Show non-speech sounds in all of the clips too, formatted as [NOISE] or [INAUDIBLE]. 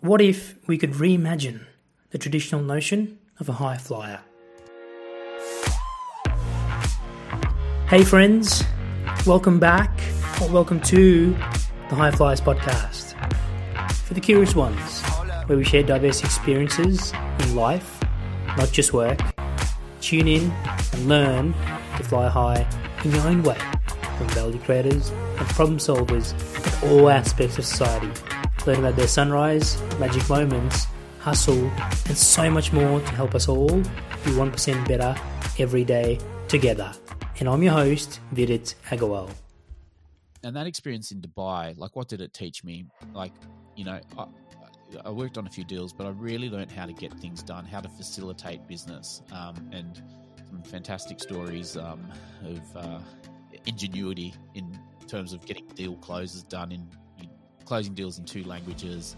What if we could reimagine the traditional notion of a high flyer? Hey, friends, welcome back, or welcome to the High Flyers podcast. For the curious ones, where we share diverse experiences in life, not just work, tune in and learn to fly high in your own way from value creators and problem solvers in all aspects of society learn about their sunrise, magic moments, hustle, and so much more to help us all be 1% better every day together. And I'm your host, Vidit Agarwal. And that experience in Dubai, like what did it teach me? Like, you know, I, I worked on a few deals, but I really learned how to get things done, how to facilitate business, um, and some fantastic stories um, of uh, ingenuity in terms of getting deal closes done in closing deals in two languages,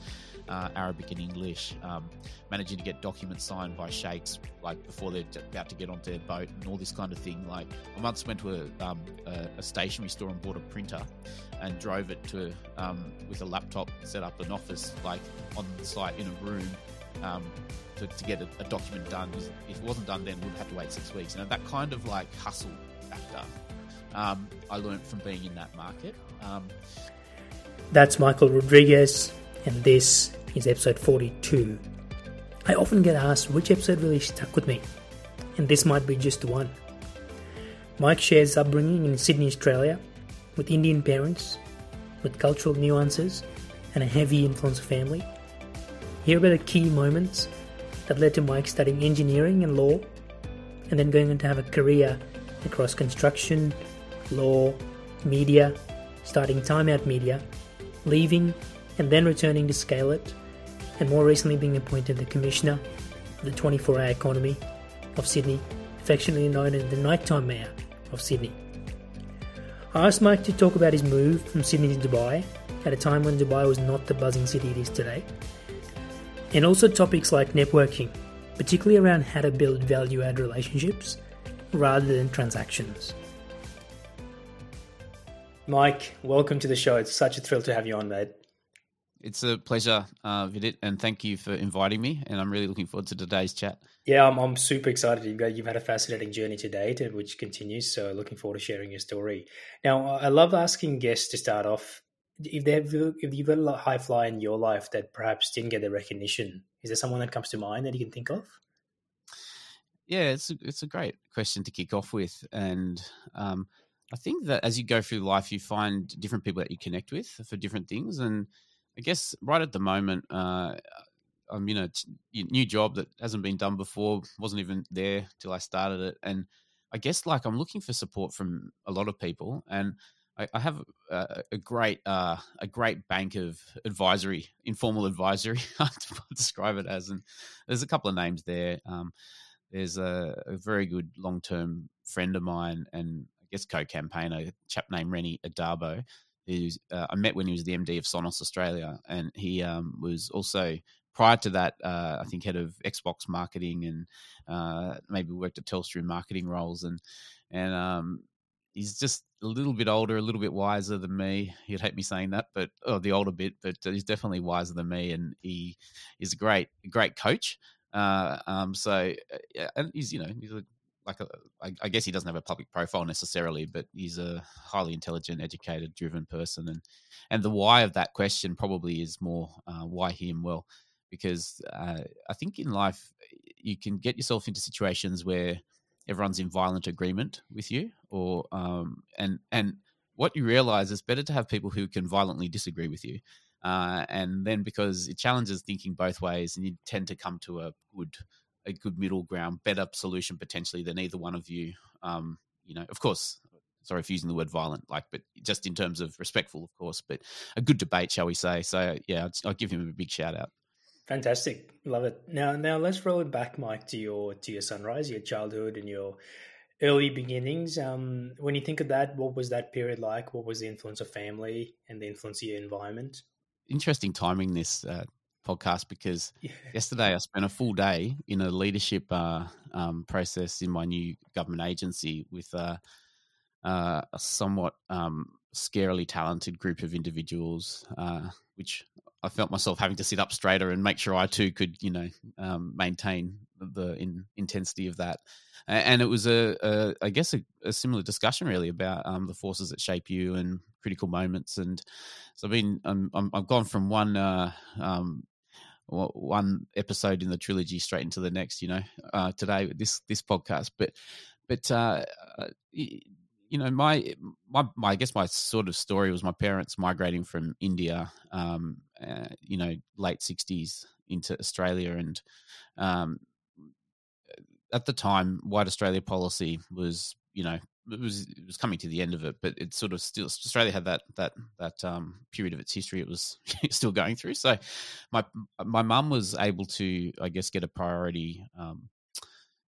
uh, Arabic and English, um, managing to get documents signed by sheikhs like before they're about to get onto their boat and all this kind of thing. Like I once went to a, um, a, a stationery store and bought a printer and drove it to um, with a laptop, set up an office like on site in a room. Um, to, to, get a, a document done if it wasn't done then we'd have to wait six weeks. Know that kind of like hustle factor. Um, I learned from being in that market. That's Michael Rodrigues, and this is episode 42. I often get asked which episode really stuck with me, and this might be just one. Mike shares upbringing in Sydney, Australia, with Indian parents, with cultural nuances, and a heavy influence of family. Hear about the key moments that led to Mike studying engineering and law, and then going on to have a career across construction, law, media, starting Time Out Media, leaving and then returning to scale it, and more recently being appointed the Commissioner of the 24 hour economy of Sydney, affectionately known as the Nighttime Mayor of Sydney. I asked Mike to talk about his move from Sydney to Dubai at a time when Dubai was not the buzzing city it is today, and also topics like networking, particularly around how to build value add relationships rather than transactions. Mike, welcome to the show. It's such a thrill to have you on, mate. It's a pleasure, uh, Vidit, and thank you for inviting me. And I'm really looking forward to today's chat. Yeah, I'm, I'm super excited. You've, you've had a fascinating journey to date, which continues. So, looking forward to sharing your story. Now, I love asking guests to start off if they have, if you've got a high fly in your life that perhaps didn't get the recognition. Is there someone that comes to mind that you can think of? Yeah, it's a, it's a great question to kick off with, and um, I think that as you go through life, you find different people that you connect with for different things. And I guess right at the moment, uh, I'm in a new job that hasn't been done before, wasn't even there till I started it. And I guess like I'm looking for support from a lot of people. And I, have a, a great uh, a great bank of advisory, informal advisory, [LAUGHS] I describe it as. And there's a couple of names there. Um, there's a, a, very good long term friend of mine, and guess co-campaigner, chap named Rennie Adabo, who uh, I met when he was the MD of Sonos Australia, and he um, was also prior to that, uh, I think head of Xbox marketing and uh, maybe worked at Telstra in marketing roles, and and um, he's just a little bit older, a little bit wiser than me. He'd hate me saying that, but oh, the older bit, but he's definitely wiser than me, and he is a great, great coach. Uh, um, so, uh, and he's you know he's a like a, I, I guess he doesn't have a public profile necessarily, but he's a highly intelligent, educated, driven person, and and the why of that question probably is more uh, why him. Well, because uh, I think in life you can get yourself into situations where everyone's in violent agreement with you, or um, and and what you realize is better to have people who can violently disagree with you. Uh, and then because it challenges thinking both ways, and you tend to come to a good a good middle ground, better solution potentially than either one of you. Um, you know, of course, sorry for using the word violent, like, but just in terms of respectful, of course, but a good debate, shall we say? So, yeah, I'll, give him a big shout out. Fantastic, love it. Now, now let's roll it back, Mike, to your to your sunrise, your childhood, and your early beginnings. Um, when you think of that, what was that period like? What was the influence of family and the influence of your environment? Interesting timing this, uh, podcast because yeah. yesterday I spent a full day in a leadership uh, um, process in my new government agency with uh, uh, a somewhat um, scarily talented group of individuals, uh, which I felt myself having to sit up straighter and make sure I too could, you know, um, maintain the in, intensity of that. And it was a, a I guess, a, a, similar discussion really about um, the forces that shape you and critical moments. And so I've been, I'm, i have gone from one, uh, um, one episode in the trilogy straight into the next. You know, uh, today with this this podcast, but but uh, uh you know, my, my, my, I guess my sort of story was my parents migrating from India, um, uh, you know, late '60s into Australia, and um, at the time, White Australia policy was, you know, it was it was coming to the end of it, but it sort of still Australia had that that that um, period of its history [LAUGHS] it was still going through. So, my my mum was able to, I guess, get a priority um,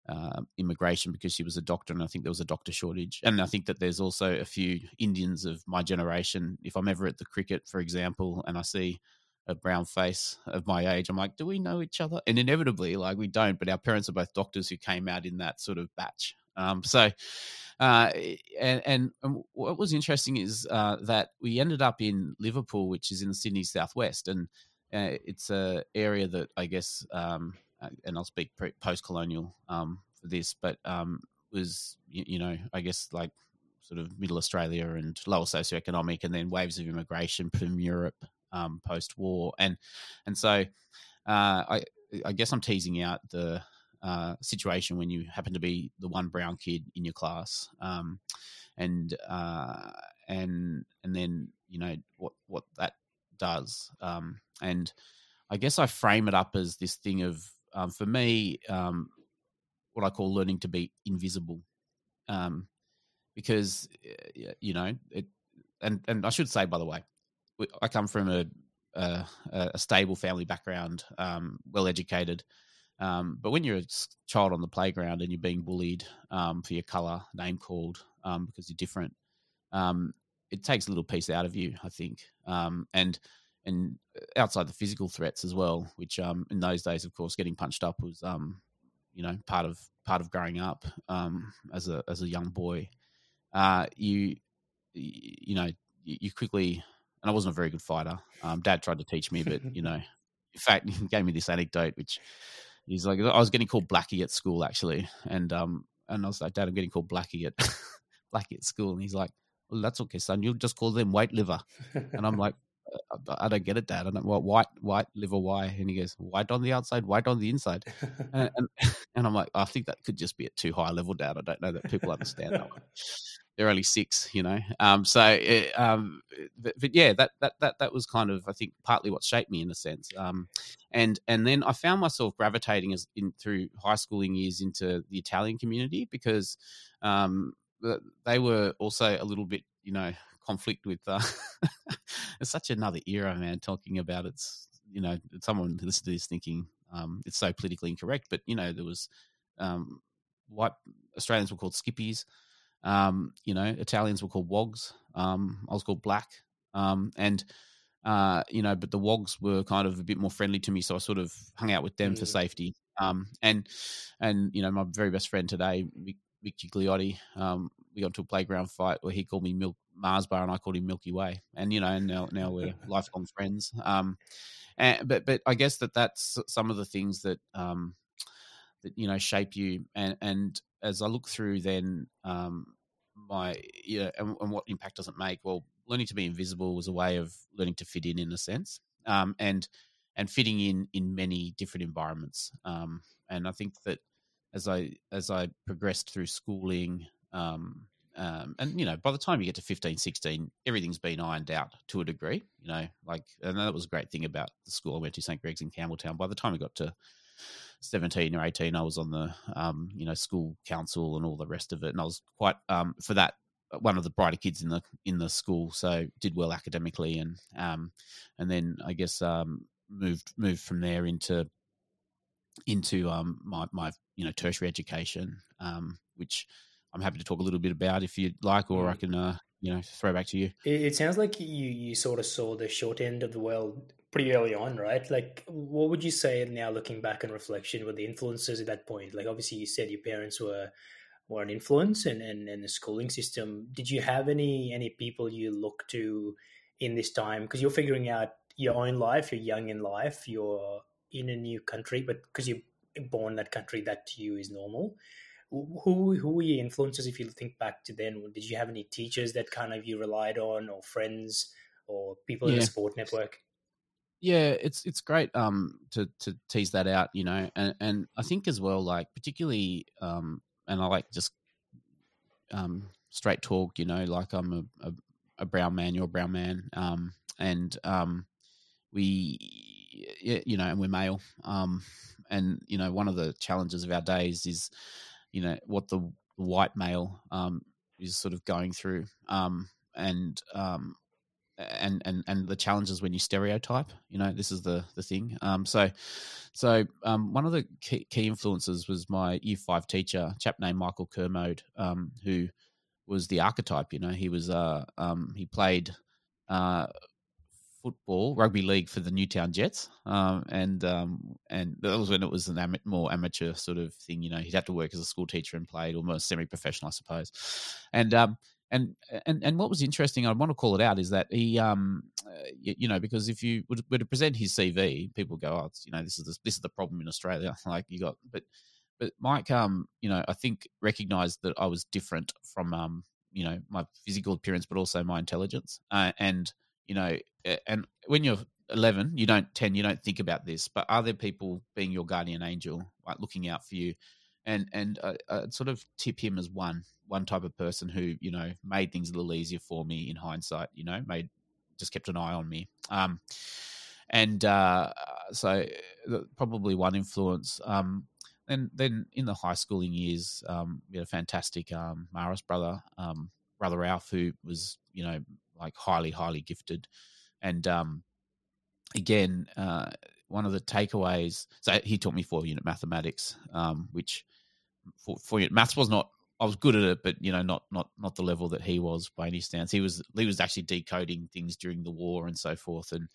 uh, immigration because she was a doctor, and I think there was a doctor shortage. And I think that there's also a few Indians of my generation. If I'm ever at the cricket, for example, and I see a brown face of my age, I'm like, do we know each other? And inevitably, like we don't, but our parents are both doctors who came out in that sort of batch. Um, so, uh, and, and, what was interesting is uh, that we ended up in Liverpool, which is in the Sydney southwest, and uh, it's a area that I guess um, uh, and I'll speak post colonial um, for this, but um, was you, you, know I guess like sort of middle Australia and lower socioeconomic, and then waves of immigration from Europe um, post war, and and so uh, I I guess I'm teasing out the uh, situation when you happen to be the one brown kid in your class, um, and uh, and and then you know what what that does, um, and I guess I frame it up as this thing of um, for me, um, what I call learning to be invisible, um, because you know it, and and I should say by the way, I come from a a, a stable family background, um, well educated. Um, but when you're a child on the playground and you're being bullied um, for your color, name called because you're different, it takes a little piece out of you, I think. and and outside the physical threats as well, which um, in those days, of course, getting punched up was um, you know part of part of growing up um, as a as a young boy. Uh, you you know you, quickly, and I wasn't a very good fighter. Um, Dad tried to teach me, but [LAUGHS] you know, in fact, [LAUGHS] he gave me this anecdote, which he's like, I was getting called Blackie at school actually, and um, and I was like, Dad, I'm getting called Blackie at [LAUGHS] Blackie at school, and he's like, well, that's okay, son. You'll just call them white liver, and I'm like. I don't get it, Dad. I don't what white white liver why? And he goes white on the outside, white on the inside, and, and, and I'm like, I think that could just be at too high level, Dad. I don't know that people understand that one. They're only six, you know. Um, so, it, um, but, but, yeah, that that that that was kind of I think partly what shaped me in a sense. Um, and and then I found myself gravitating as in through high schooling years into the Italian community because um, they were also a little bit, you know, conflict with. Uh, [LAUGHS] it's such another era, man. Talking about it's you know someone listening to this thinking um, it's so politically incorrect, but you know there was um, white Australians were called skippies. Um, you know, Italians were called wogs. Um, I was called black, um, and uh, you know, but the wogs were kind of a bit more friendly to me, so I sort of hung out with them mm. for safety. Um, and and you know, my very best friend today, Mick Gigliotti, um, we got into a playground fight where he called me Milk Mars Bar and I called him Milky Way, and you know, and now now we're [LAUGHS] lifelong friends. Um, and, but but I guess that that's some of the things that um, that you know shape you, and and as I look through, then um, my yeah, and, and what impact does it make? Well, learning to be invisible was a way of learning to fit in, in a sense, um, and and fitting in in many different environments. Um, and I think that as I as I progressed through schooling, um, um, and you know, by the time you get to 15, 16, everything's been ironed out to a degree. You know, like and that was a great thing about the school I went to, St. Greg's in Campbelltown. By the time I got to 17 or 18, I was on the um, you know school council and all the rest of it, and I was quite um, for that one of the brighter kids in the in the school, so did well academically, and um, and then I guess um, moved moved from there into into um, my my you know tertiary education, um, which I'm happy to talk a little bit about if you'd like, or I mm. can uh, you know throw back to you. It sounds like you you sort of saw the short end of the world pretty early on, right? Like, what would you say now, looking back in reflection, were the influences at that point? Like, obviously, you said your parents were were an influence, and and, and the schooling system. Did you have any any people you look to? in this time because you're figuring out your own life. You're young in life. You're in a new country, but because you're born in that country, that to you is normal. Who who were your influences? If you think back to then, did you have any teachers that kind of you relied on, or friends, or people yeah. in the sport network? Yeah, it's it's great um to to tease that out, you know, and and I think as well, like particularly um, and I like just um straight talk, you know, like I'm a, a, a brown man, you're a brown man, um, and um, we, you know, and we're male, um, and you know, one of the challenges of our days is, you know, what the white male um is sort of going through, um, and um, and and and the challenges when you stereotype you know this is the the thing um so so um one of the key, key influences was my year five teacher chap named michael kermode um who was the archetype. You know, he was uh um he played uh football rugby league for the Newtown Jets, um, and um, and that was when it was an am- more amateur sort of thing. You know, he'd have to work as a school teacher and played almost semi-professional, I suppose. And um, and and and what was interesting, I want to call it out, is that he um, uh, you, know, because if you were to present his CV, people go, oh, you know, this is the, this is the problem in Australia. [LAUGHS] Like you got, but but Mike, um, you know, I think recognized that I was different from, um, you know, my physical appearance, but also my intelligence. Uh, and you know, and when you're 11, you don't 10, you don't think about this. But are there people being your guardian angel, like looking out for you? And and uh, uh, sort of tip him as one one type of person who you know made things a little easier for me in hindsight. You know, made just kept an eye on me. Um, and uh, so probably one influence. Um, then then in the high schooling years, um, we had a fantastic um, Marist brother, um, brother Ralph, who was you know like highly highly gifted, and um, again uh, one of the takeaways. So he taught me four unit mathematics, um, which four, four unit maths was not. I was good at it, but you know, not not not the level that he was by any stance. He was he was actually decoding things during the war and so forth, and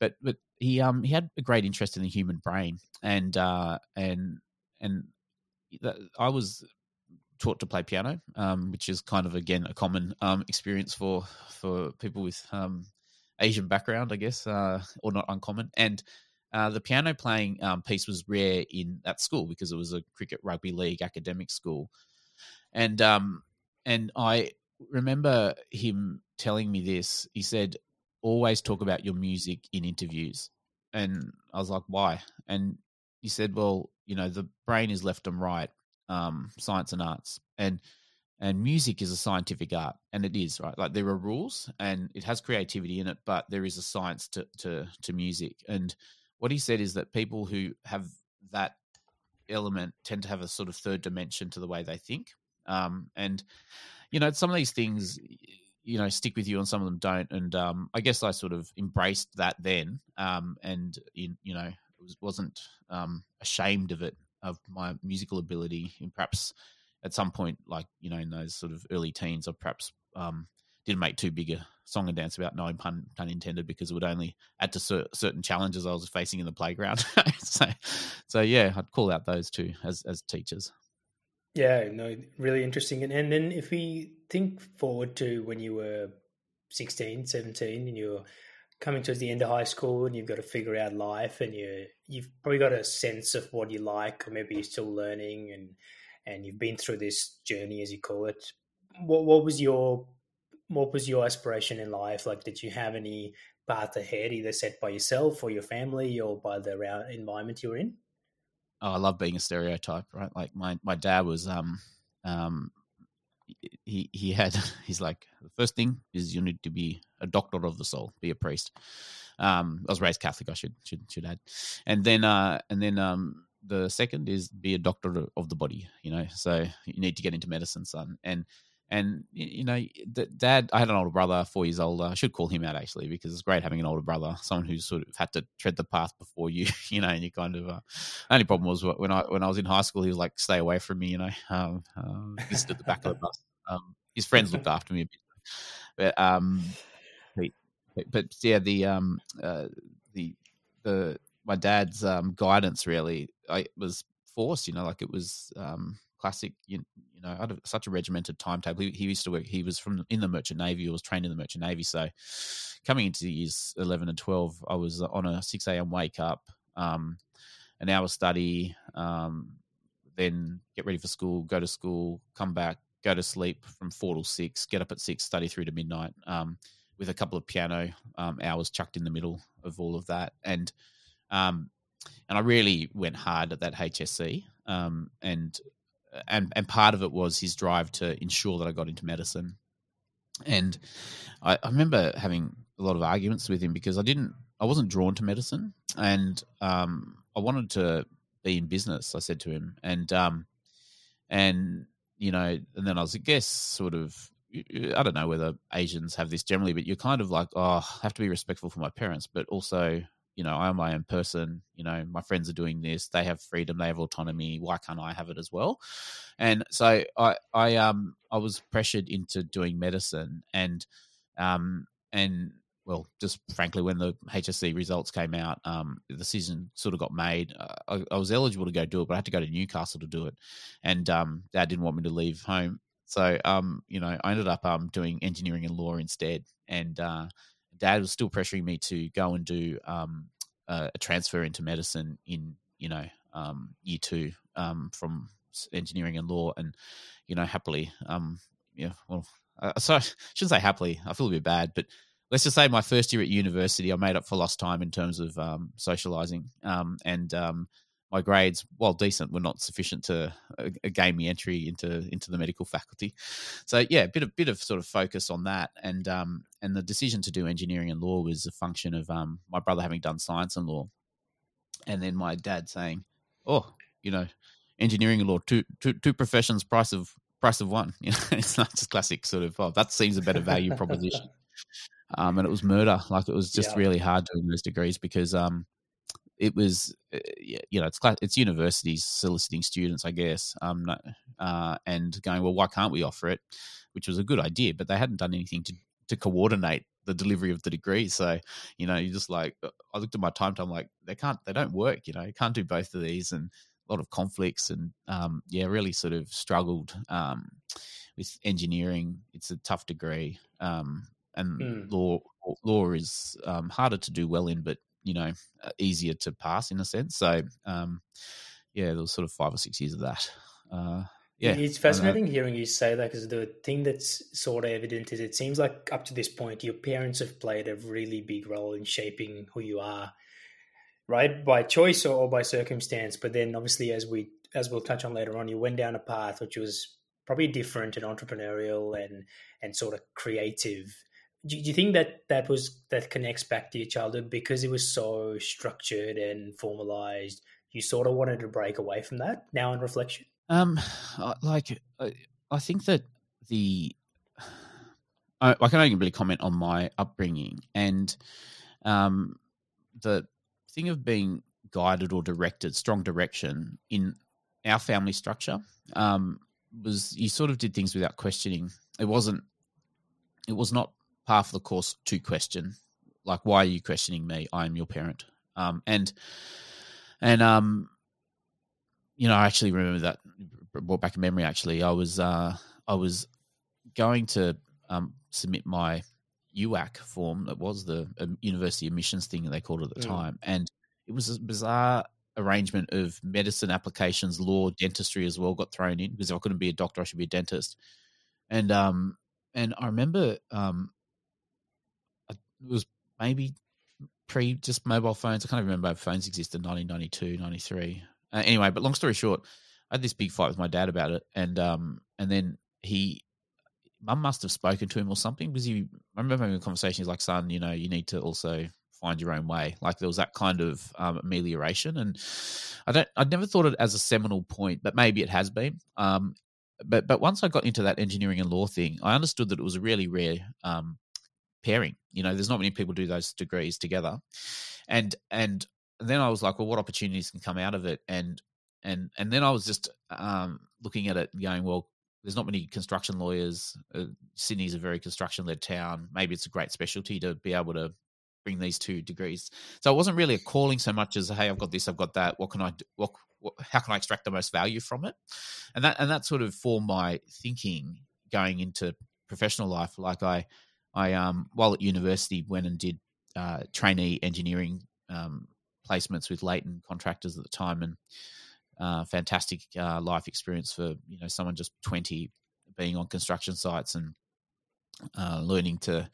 but but he um he had a great interest in the human brain and uh and and I was taught to play piano, um, which is kind of again a common um, experience for for people with um, Asian background, I guess, uh, or not uncommon. And uh, the piano playing um, piece was rare in that school because it was a cricket rugby league academic school, and um, and I remember him telling me this. He said, "Always talk about your music in interviews," and I was like, "Why?" And he said, "Well, you know the brain is left and right um, science and arts and and music is a scientific art and it is right like there are rules and it has creativity in it but there is a science to to to music and what he said is that people who have that element tend to have a sort of third dimension to the way they think um, and you know some of these things you know stick with you and some of them don't and um, i guess i sort of embraced that then um, and in, you know was, wasn't um, ashamed of it of my musical ability and perhaps at some point like you know in those sort of early teens i perhaps um, didn't make too big a song and dance about no pun, pun intended because it would only add to cer- certain challenges i was facing in the playground. [LAUGHS] So so yeah i'd call out those two as as teachers. Yeah no really interesting. And, and then if we think forward to when you were 16 17 and you're coming towards the end of high school and you've got to figure out life and you you've probably got a sense of what you like or maybe you're still learning and and you've been through this journey as you call it. What what was your what was your aspiration in life? Like did you have any path ahead either set by yourself or your family or by the environment you were in? Oh i love being a stereotype right? Like my my dad was um um he he had [LAUGHS] he's like the first thing is you need to be a doctor of the soul, be a priest. Um, I was raised Catholic, I should should should add, and then uh, and then um, the second is be a doctor of the body. You know, so you need to get into medicine, son, and and you know, dad. I had an older brother, four years older. I should call him out actually because it's great having an older brother, someone who's sort of had to tread the path before you. [LAUGHS] You know, and you kind of. Uh, only problem was when I when I was in high school, he was like, "Stay away from me," you know. Um, uh, just at the back of the [LAUGHS] bus. Um, his friends looked after me a bit, but um, but, but yeah, the um, uh, the the my dad's um guidance really, I was forced. You know, like it was um, classic. You, you know, such a regimented timetable. He, he, used to work. He was from in the Merchant Navy. He was trained in the Merchant Navy. So, coming into years eleven and twelve, I was on a six a.m. wake up, um, an hour study, um, then get ready for school, go to school, come back, go to sleep from four till six, get up at six, study through to midnight, um, with a couple of piano um, hours chucked in the middle of all of that, and um, and I really went hard at that HSC, um, and and and part of it was his drive to ensure that I got into medicine, and I, I remember having a lot of arguments with him because I didn't, I wasn't drawn to medicine, and um, I wanted to be in business. I said to him, and um, and you know, and then I was, I guess, sort of, I don't know whether Asians have this generally, but you're kind of like, oh, I have to be respectful for my parents, but also, you know, I am my own person. You know, my friends are doing this; they have freedom, they have autonomy. Why can't I have it as well? And so I, I, um, I was pressured into doing medicine, and, um, and well, just frankly, when the HSC results came out, um, the decision sort of got made. Uh, I, I, was eligible to go do it, but I had to go to Newcastle to do it, and um, Dad didn't want me to leave home. So, um, you know, I ended up um, doing engineering and law instead, and uh, Dad was still pressuring me to go and do um, a, a, transfer into medicine in, you know, um, year two um, from engineering and law, and you know, happily, um, yeah, well, uh, I shouldn't say happily. I feel a bit bad, but let's just say my first year at university, I made up for lost time in terms of um, socializing, and my grades, while decent, were not sufficient to uh, gain me entry into into the medical faculty. So yeah, a bit of bit of sort of focus on that, and um, and the decision to do engineering and law was a function of um, my brother having done science and law, and then my dad saying, "Oh, you know." Engineering and law, two, two, two professions, price of price of one. [LAUGHS] You know, it's not just classic sort of. Oh, that seems a better value proposition [LAUGHS] um, and it was murder. Like it was just yeah. really hard doing those degrees because um, it was uh, you know it's it's universities soliciting students, I guess, um, uh, and going well, why can't we offer it? Which was a good idea, but they hadn't done anything to to coordinate the delivery of the degree. So you know, you just like uh, I looked at my timetable, like they can't, they don't work. You know, you can't do both of these, and a lot of conflicts, and um, yeah, really sort of struggled um, with engineering. It's a tough degree. Um, and mm. law law is um, harder to do well in, but you know uh, easier to pass in a sense. So um, yeah, there was sort of five or six years of that. Uh, yeah, it's fascinating hearing you say that because the thing that's sort of evident is it seems like up to this point your parents have played a really big role in shaping who you are, right? By choice or, or by circumstance. But then obviously, as we as we'll touch on later on, you went down a path which was probably different and entrepreneurial and and sort of creative do you think that that was that connects back to your childhood because it was so structured and formalized? You sort of wanted to break away from that now in reflection? Um like i think that the I, I can only really comment on my upbringing and um the thing of being guided or directed strong direction in our family structure um was you sort of did things without questioning. It wasn't it was not half of the course to question, like, why are you questioning me? I am your parent. Um, and and um, you know, I actually remember that brought back a memory. Actually, I was uh, I was going to um, submit my UAC form. That was the um, university admissions thing that they called it at the mm. time, and it was a bizarre arrangement of medicine applications, law, dentistry as well got thrown in because if I couldn't be a doctor, I should be a dentist. And um, and I remember um, was maybe pre just mobile phones. I can't remember if phones existed 1992, 93. Uh, anyway, but long story short, I had this big fight with my dad about it, and um, and then he, mum must have spoken to him or something because he. I remember having a conversation. He's like, "Son, you know, you need to also find your own way." Like there was that kind of um, amelioration, and I don't. I'd never thought it as a seminal point, but maybe it has been. Um, but but once I got into that engineering and law thing, I understood that it was a really rare um, pairing. You know, there's not many people do those degrees together, and and then I was like, well, what opportunities can come out of it? And and and then I was just um, looking at it, going, well, there's not many construction lawyers. Uh, Sydney's a very construction led town. Maybe it's a great specialty to be able to bring these two degrees. So it wasn't really a calling so much as, hey, I've got this, I've got that. What can I do? What how can I extract the most value from it, and that and that sort of formed my thinking going into professional life. Like I, I um while at university went and did uh, trainee engineering um, placements with Leighton contractors at the time, and uh, fantastic uh, life experience for you know someone just twenty being on construction sites and uh, learning to,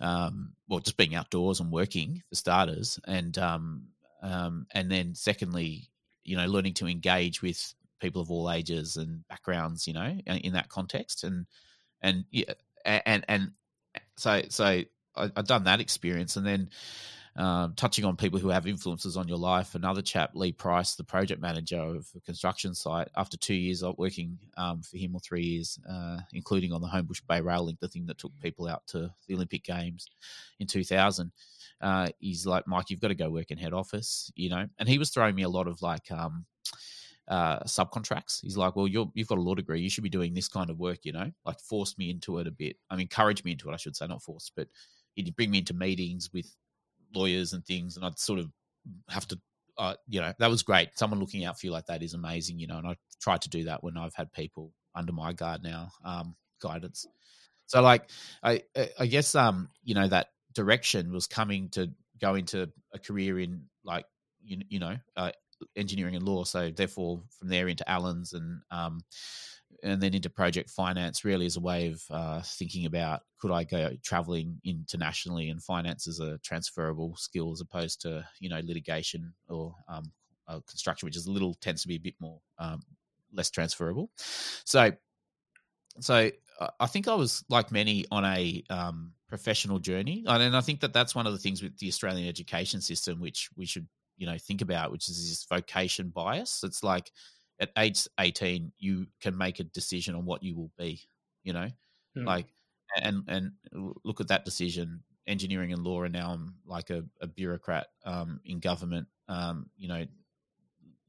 um, well, just being outdoors and working for starters, and um, um, and then secondly, you know, learning to engage with people of all ages and backgrounds, you know, in that context, and and yeah, and and so so I, I've done that experience, and then um, touching on people who have influences on your life. Another chap, Lee Price, the project manager of a construction site, after two years of working um, for him or three years, uh, including on the Homebush Bay Rail Link, the thing that took people out to the Olympic Games in 2000. Uh, he's like, Mike, you've got to go work in head office, you know. And he was throwing me a lot of like, um, uh, subcontracts. He's like, well, you're, you've got a law degree. You should be doing this kind of work, you know, like forced me into it a bit. I mean, encouraged me into it, I should say, not forced, but he'd bring me into meetings with lawyers and things, and I'd sort of have to, uh, you know, that was great. Someone looking out for you like that is amazing, you know. And I tried to do that when I've had people under my guard now, um, guidance. So, like, I, I guess, um, you know, that direction was coming to go into a career in like, you, you know, uh, engineering and law. So, therefore, from there into Allens and um, and then into project finance really as a way of uh, thinking about could I go traveling internationally and finance as a transferable skill as opposed to you know litigation or um, uh, construction, which is a little tends to be a bit more um, less transferable. So, so uh, I think I was like many on a um, professional journey, and I think that that's one of the things with the Australian education system, which we should you know think about, which is this vocation bias. It's like at age 18 you can make a decision on what you will be you know mm. like and and look at that decision engineering and law and now i'm like a, a bureaucrat um, in government um, you know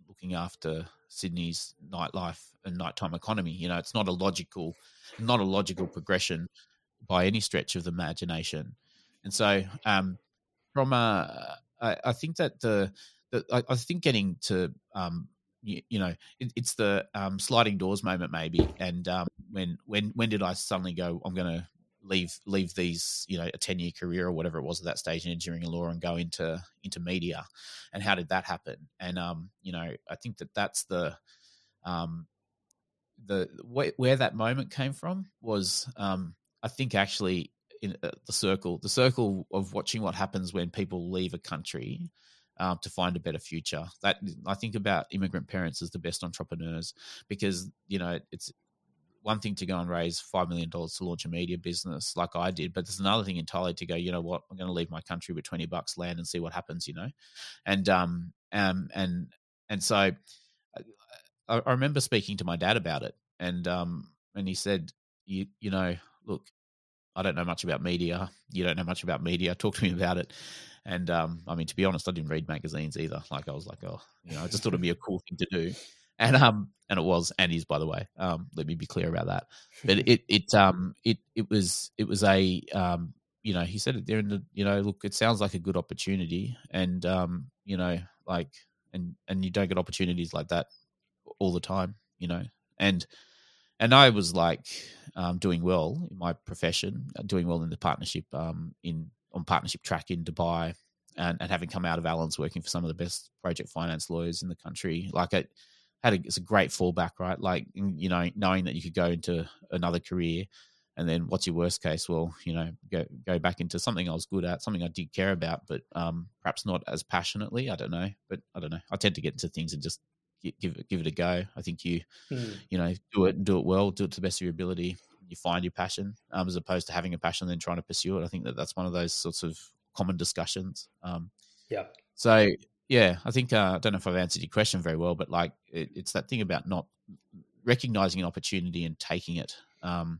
looking after sydney's nightlife and nighttime economy you know it's not a logical not a logical progression by any stretch of the imagination and so um, from a I, I think that the, the I, I think getting to um, you, you know, it, it's the um, sliding doors moment maybe. And um, when when when did I suddenly go? I'm going to leave leave these you know a 10 year career or whatever it was at that stage in engineering and law and go into into media and how did that happen and um you know i think that that's the um the where, where that moment came from was um i think actually in uh, the circle the circle of watching what happens when people leave a country um, to find a better future. That I think about immigrant parents as the best entrepreneurs because you know it's one thing to go and raise five million dollars to launch a media business like I did, but there's another thing entirely to go. You know what? I'm going to leave my country with twenty bucks land and see what happens. You know, and um um and and so I, I remember speaking to my dad about it, and um and he said, you you know, look, I don't know much about media. You don't know much about media. [LAUGHS] Talk to me about it. And um, I mean, to be honest, I didn't read magazines either. Like I was like, oh, you know, I just thought it'd be a cool thing to do. And um, and it was, and is by the way. Um, let me be clear about that. But it it um it it was it was a um you know he said it there in the you know look it sounds like a good opportunity and um you know like and and you don't get opportunities like that all the time you know and and I was like um, doing well in my profession, uh, doing well in the partnership um, in on partnership track in Dubai and, and having come out of Allens working for some of the best project finance lawyers in the country. Like it had a, it's a great fallback, right? Like, you know, knowing that you could go into another career and then what's your worst case? Well, you know, go, go back into something I was good at, something I did care about, but um, perhaps not as passionately. I don't know, but I don't know. I tend to get into things and just give it, give it a go. I think you, mm. you know, do it and do it well, do it to the best of your ability, you find your passion um, as opposed to having a passion and then trying to pursue it. I think that that's one of those sorts of common discussions. Um, yeah. So yeah, I think uh, I don't know if I've answered your question very well, but like it, it's that thing about not recognizing an opportunity and taking it, um,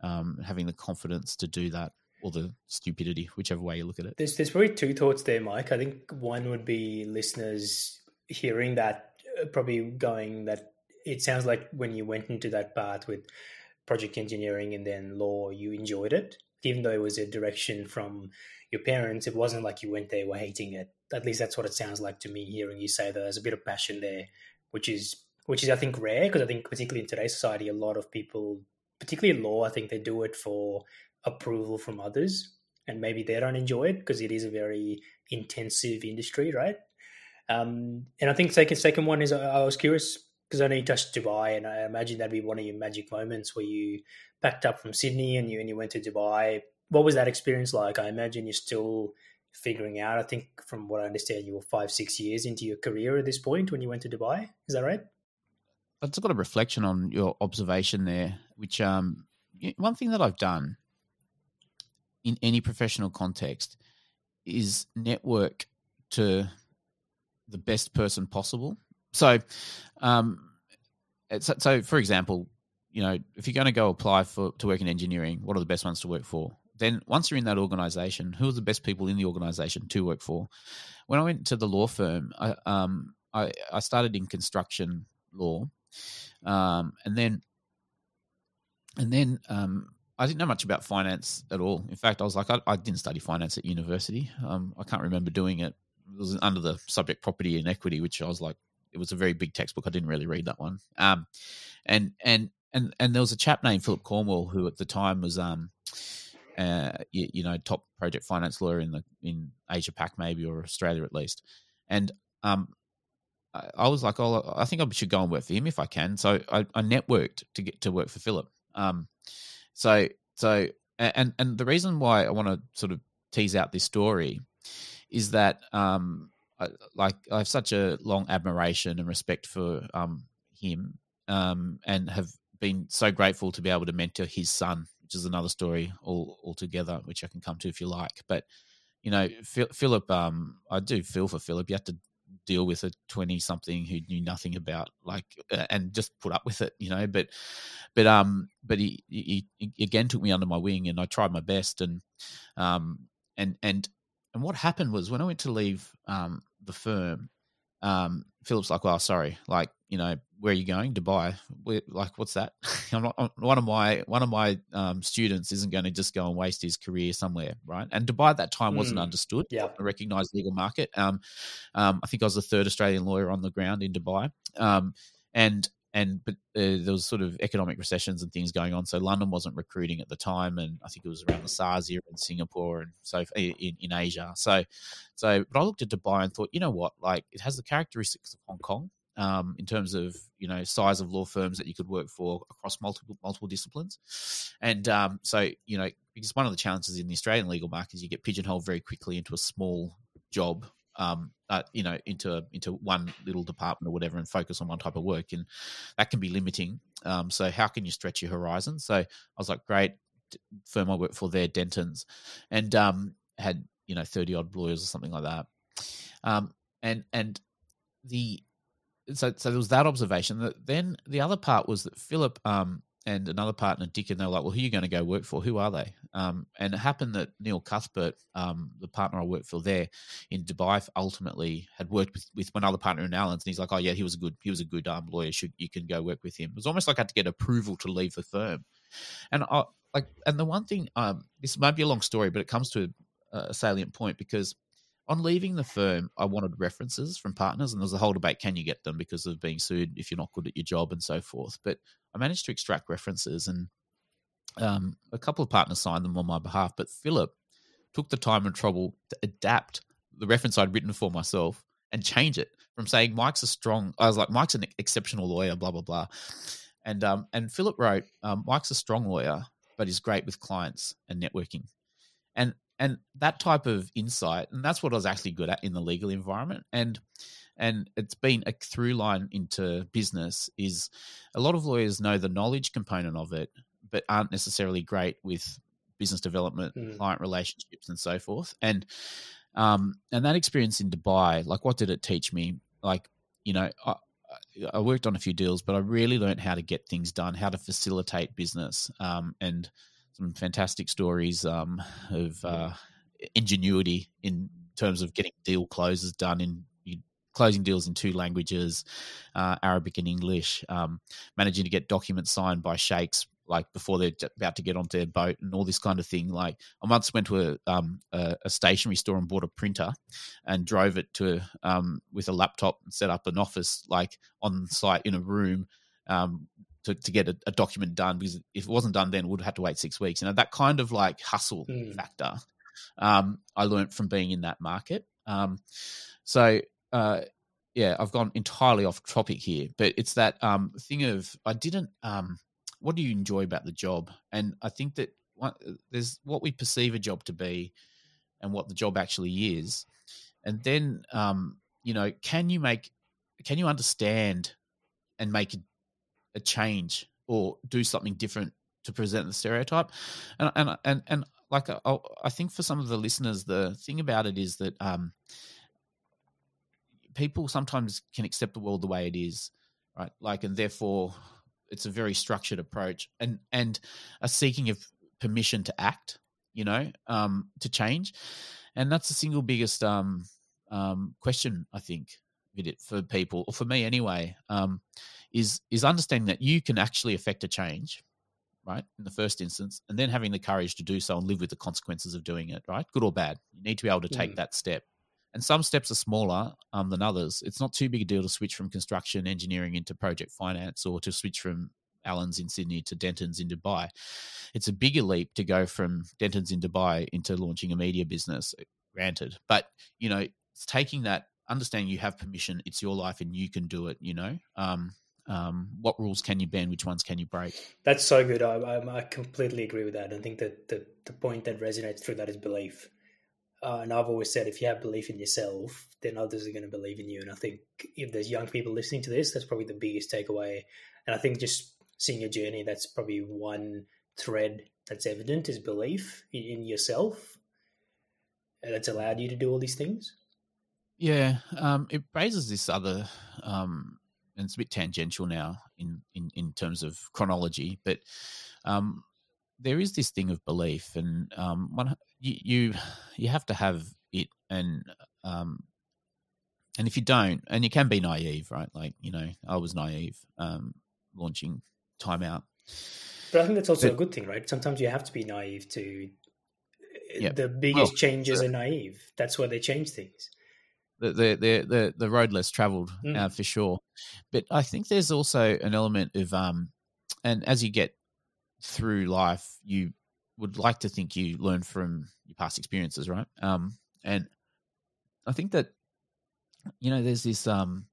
um, having the confidence to do that, or the stupidity, whichever way you look at it. There's there's probably two thoughts there, Mike. I think one would be listeners hearing that, probably going that it sounds like when you went into that path with project engineering and then law, you enjoyed it, even though it was a direction from your parents. It wasn't like you went there were hating it. At least that's what it sounds like to me. Hearing you say that there's a bit of passion there, which is which is I think rare because I think particularly in today's society, a lot of people, particularly law, I think they do it for approval from others, and maybe they don't enjoy it because it is a very intensive industry, right? Um, and I think second second one is I, I was curious because I you touched Dubai, and I imagine that'd be one of your magic moments where you packed up from Sydney and you and you went to Dubai. What was that experience like? I imagine you're still figuring out. I think from what I understand, you were five six years into your career at this point when you went to Dubai. Is that right? That's got a reflection on your observation there. Which um, one thing that I've done in any professional context is network to the best person possible. So, um, so, for example, you know, if you're going to go apply for to work in engineering, what are the best ones to work for? Then once you're in that organization, who are the best people in the organization to work for? When I went to the law firm, I um I, I started in construction law, um, and then and then um, I didn't know much about finance at all. In fact, I was like, I, I didn't study finance at university. Um, I can't remember doing it. It was under the subject property and equity, which I was like, it was a very big textbook. I didn't really read that one. Um, and and and and there was a chap named Philip Cornwall who at the time was um, uh, you, you know, top project finance lawyer in the in Asia Pac maybe or Australia at least. And um, I, I was like, oh, I think I should go and work for him if I can. So I, I networked to get to work for Philip. Um, so so and and the reason why I want to sort of tease out this story is that um, I, like I have such a long admiration and respect for um, him, um, and have been so grateful to be able to mentor his son, which is another story all altogether, which I can come to if you like. But you know, Philip, um, I do feel for Philip. You have to deal with a 20 something who knew nothing about like and just put up with it you know but but um but he, he, he again took me under my wing and I tried my best and um and and and what happened was when I went to leave um the firm um Philip's like well sorry like you know where are you going? Dubai. We're, like, what's that? [LAUGHS] I'm not, one of my one of my um, students isn't going to just go and waste his career somewhere, right? And Dubai at that time wasn't mm. understood, yeah, a recognised legal market. Um, um, I think I was the third Australian lawyer on the ground in Dubai, um, and and but uh, there was sort of economic recessions and things going on. So London wasn't recruiting at the time, and I think it was around the SARS era in Singapore and so in, in Asia. So, so but I looked at Dubai and thought, you know what, like it has the characteristics of Hong Kong um, in terms of you know size of law firms that you could work for across multiple multiple disciplines, and um, so you know because one of the challenges in the Australian legal market is you get pigeonholed very quickly into a small job, um, uh, you know, into into one little department or whatever, and focus on one type of work, and that can be limiting. Um, so how can you stretch your horizon? So I was like, great firm I work for there, Dentons, and um, had you know thirty odd lawyers or something like that, um, and and the so so there was that observation. That Then the other part was that Philip um, and another partner, Dick, and they're like, "Well, who are you going to go work for? Who are they?" Um, and it happened that Neil Cuthbert, um, the partner I worked for there in Dubai, ultimately had worked with, with one other partner in Allens, and he's like, "Oh yeah, he was a good he was a good um, lawyer. Should you can go work with him?" It was almost like I had to get approval to leave the firm, and I like and the one thing um, this might be a long story, but it comes to a, a salient point because on leaving the firm, I wanted references from partners, and there was a whole debate: can you get them because of being sued if you're not good at your job and so forth. But I managed to extract references, and um, a couple of partners signed them on my behalf. But Philip took the time and trouble to adapt the reference I'd written for myself and change it from saying Mike's a strong. I was like, Mike's an exceptional lawyer, blah blah blah, and um, and Philip wrote, um, Mike's a strong lawyer, but he's great with clients and networking. And and that type of insight and that's what i was actually good at in the legal environment and and it's been a through line into business is a lot of lawyers know the knowledge component of it but aren't necessarily great with business development mm. client relationships and so forth. And um and that experience in dubai like what did it teach me? Like you know I, I worked on a few deals, but I really learned how to get things done, how to facilitate business, um, and some fantastic stories um, of uh, ingenuity in terms of getting deal closes done in closing deals in two languages, uh, Arabic and English, um, managing to get documents signed by sheikhs like before they're about to get onto their boat and all this kind of thing. Like I once went to a um, a, a, stationery store and bought a printer and drove it to um, with a laptop and set up an office like on site in a room um, to, to get a, a, document done because if it wasn't done then, we'd have to wait six weeks. You know that kind of like hustle mm. factor. Um, I learned from being in that market. Um, so uh, yeah, I've gone entirely off topic here, but it's that um, thing of I didn't. Um, what do you enjoy about the job? And I think that what, there's what we perceive a job to be, and what the job actually is, and then um, you know, can you make, can you understand, and make a, a change or do something different to present the stereotype? And and and and like I, I think for some of the listeners, the thing about it is that um, people sometimes can accept the world the way it is, right? Like, and therefore, it's a very structured approach, and and a seeking of permission to act, you know, um, to change, and that's the single biggest um, um, question I think for people, or for me anyway, um, is is understanding that you can actually affect a change, right? In the first instance, and then having the courage to do so and live with the consequences of doing it, right? Good or bad, you need to be able to take mm. that step and some steps are smaller um, than others. It's not too big a deal to switch from construction engineering into project finance or to switch from Allens in Sydney to Dentons in Dubai. It's a bigger leap to go from Dentons in Dubai into launching a media business, granted. But, you know, it's taking that, understanding you have permission, it's your life and you can do it, you know? Um, um, what rules can you bend? Which ones can you break? That's so good. I, I, I completely agree with that. I think that the, the point that resonates through that is belief uh, and I've always said if you have belief in yourself, then others are going to believe in you. And I think if there's young people listening to this, that's probably the biggest takeaway. And I think just seeing your journey, that's probably one thread that's evident is belief in, yourself that's allowed you to do all these things. Yeah, um, it raises this other, um, and it's a bit tangential now in, in, in terms of chronology, but um, there is this thing of belief, and um, one you, you you have to have it, and um, and if you don't, and you can be naive, right? Like you know, I was naive um, launching timeout. But I think that's also but, a good thing, right? Sometimes you have to be naive to. Yeah. The biggest well, changes uh, are naive. That's why they change things. The the the the, the road less traveled mm. uh, for sure, but I think there's also an element of um, and as you get through life, you would like to think you learn from your past experiences, right? Um, and I think that you know, there's this um,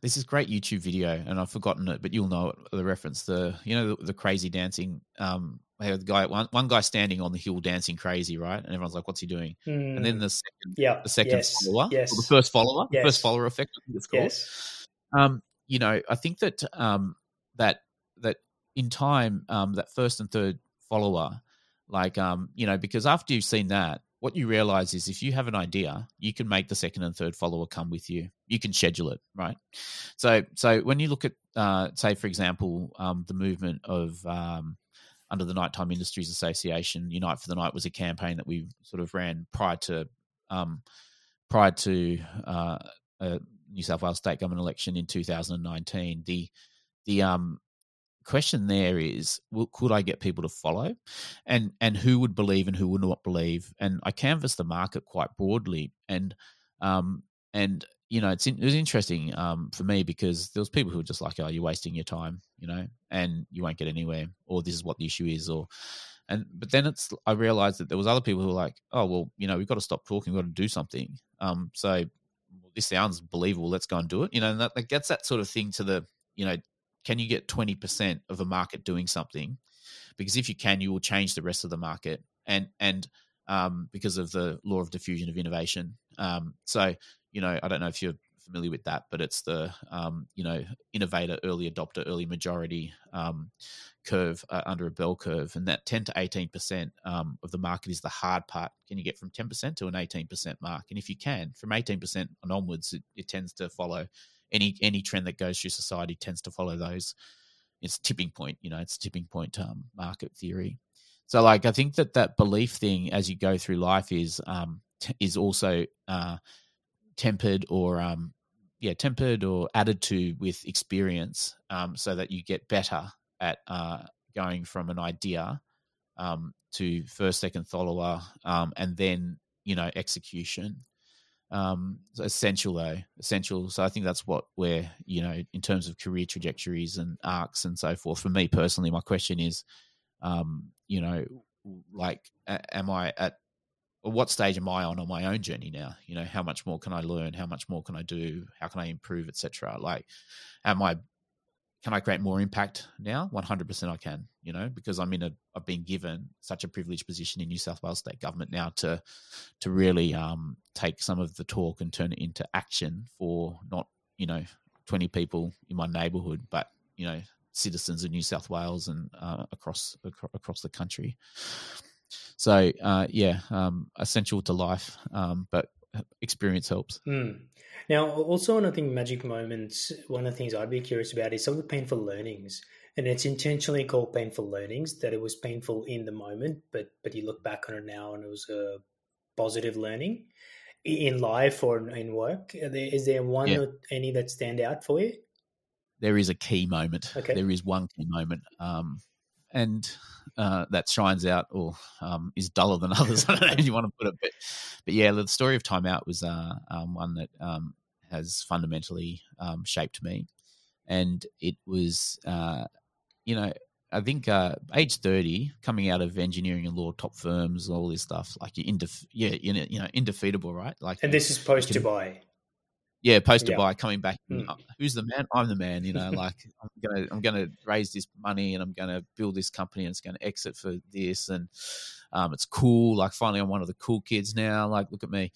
there's this great YouTube video, and I've forgotten it, but you'll know it, the reference. The you know the, the crazy dancing. Um, the guy one one guy standing on the hill dancing crazy, right? And everyone's like, "What's he doing?" Mm. And then hmm. the second, yeah, the second yes. follower, yes. the first follower, yes. the first follower effect, I think it's called. Yes. Um, you know, I think that um, that that in time, um, that first and third follower, like, um, you know, because after you've seen that, what you realize is if you have an idea, you can make the second and third follower come with you. You can schedule it, right? So, so when you look at, uh, say, for example, um, the movement of um, under the Nighttime Industries Association, Unite for the Night was a campaign that we sort of ran prior to um, prior to uh, New South Wales state government election in 2019. The the um question there is well, could i get people to follow? And and who would believe and who would not believe? And i canvassed the market quite broadly and um and you know it's in, it was interesting um for me because there was people who were just like oh you're wasting your time you know and you won't get anywhere or this is what the issue is or and but then it's i realized that there was other people who were like oh well you know we've got to stop talking we've got to do something. Um so well, this sounds believable let's go and do it you know and that, that gets that sort of thing to the you know can you get 20% of a market doing something? Because if you can, you will change the rest of the market. And, and, um, because of the law of diffusion of innovation. Um, so, you know, I don't know if you're familiar with that, but it's the, um, you know, innovator, early adopter, early majority um, curve uh, under a bell curve. And that 10 to 18% um, of the market is the hard part. Can you get from 10% to an 18% mark? And if you can, from 18% and onwards, it, it tends to follow any any trend that goes through society tends to follow those. It's tipping point, you know, it's tipping point um, market theory. So, like, I think that that belief thing as you go through life is um, t- is also uh, tempered or um, yeah, tempered or added to with experience, um, so that you get better at uh, going from an idea um, to first, second follower, um, and then you know execution. Um, essential though, essential. So I think that's what we're you know in terms of career trajectories and arcs and so forth. For me personally, my question is, um, you know, like, am I at what stage am I on on my own journey now? You know, how much more can I learn? How much more can I do? How can I improve, etc. Like, am I can I create more impact now? One hundred percent, I can. You know, because I'm in a I've been given such a privileged position in New South Wales state government now to to really um, take some of the talk and turn it into action for not you know twenty people in my neighbourhood, but you know citizens of New South Wales and uh, across across the country. So uh, yeah, um, essential to life, um, but experience helps. Mm. Now, also on I think magic moments, one of the things I'd be curious about is some of the painful learnings, and it's intentionally called painful learnings. That it was painful in the moment, but but you look back on it now and it was a positive learning in life or in work. Is there one yeah. or any that stand out for you? There is a key moment. Okay. There is one key moment. Um, and uh, that shines out or um, is duller than [LAUGHS] others. I don't know how you want to put it, but but yeah, the story of Time Out was uh, um, one that um, has fundamentally um, shaped me, and it was uh, you know I think uh, age thirty, coming out of engineering and law top firms, all this stuff like you're indef- yeah you know, you know indefeatable, right? Like and this is post Dubai yeah, poster yeah. coming back. Mm. Who's the man? I'm the man. You know, like [LAUGHS] I'm gonna I'm gonna raise this money and I'm gonna build this company and it's gonna exit for this and um, it's cool. Like finally, I'm one of the cool kids now. Like look at me.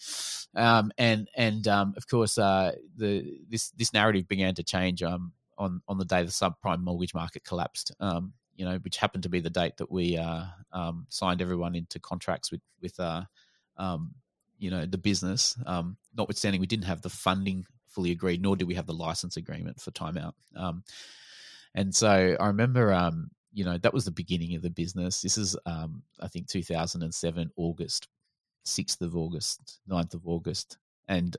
Um, and and um, of course, uh, the this this narrative began to change. Um, on on the day the subprime mortgage market collapsed. Um, you know, which happened to be the date that we uh, um, signed everyone into contracts with with uh, um, you know the business. Um, notwithstanding, we didn't have the funding fully agreed, nor did we have the license agreement for timeout. Um, and so I remember, um, you know, that was the beginning of the business. This is, um, I think, 2007 August, 6th of August, 9th of August, and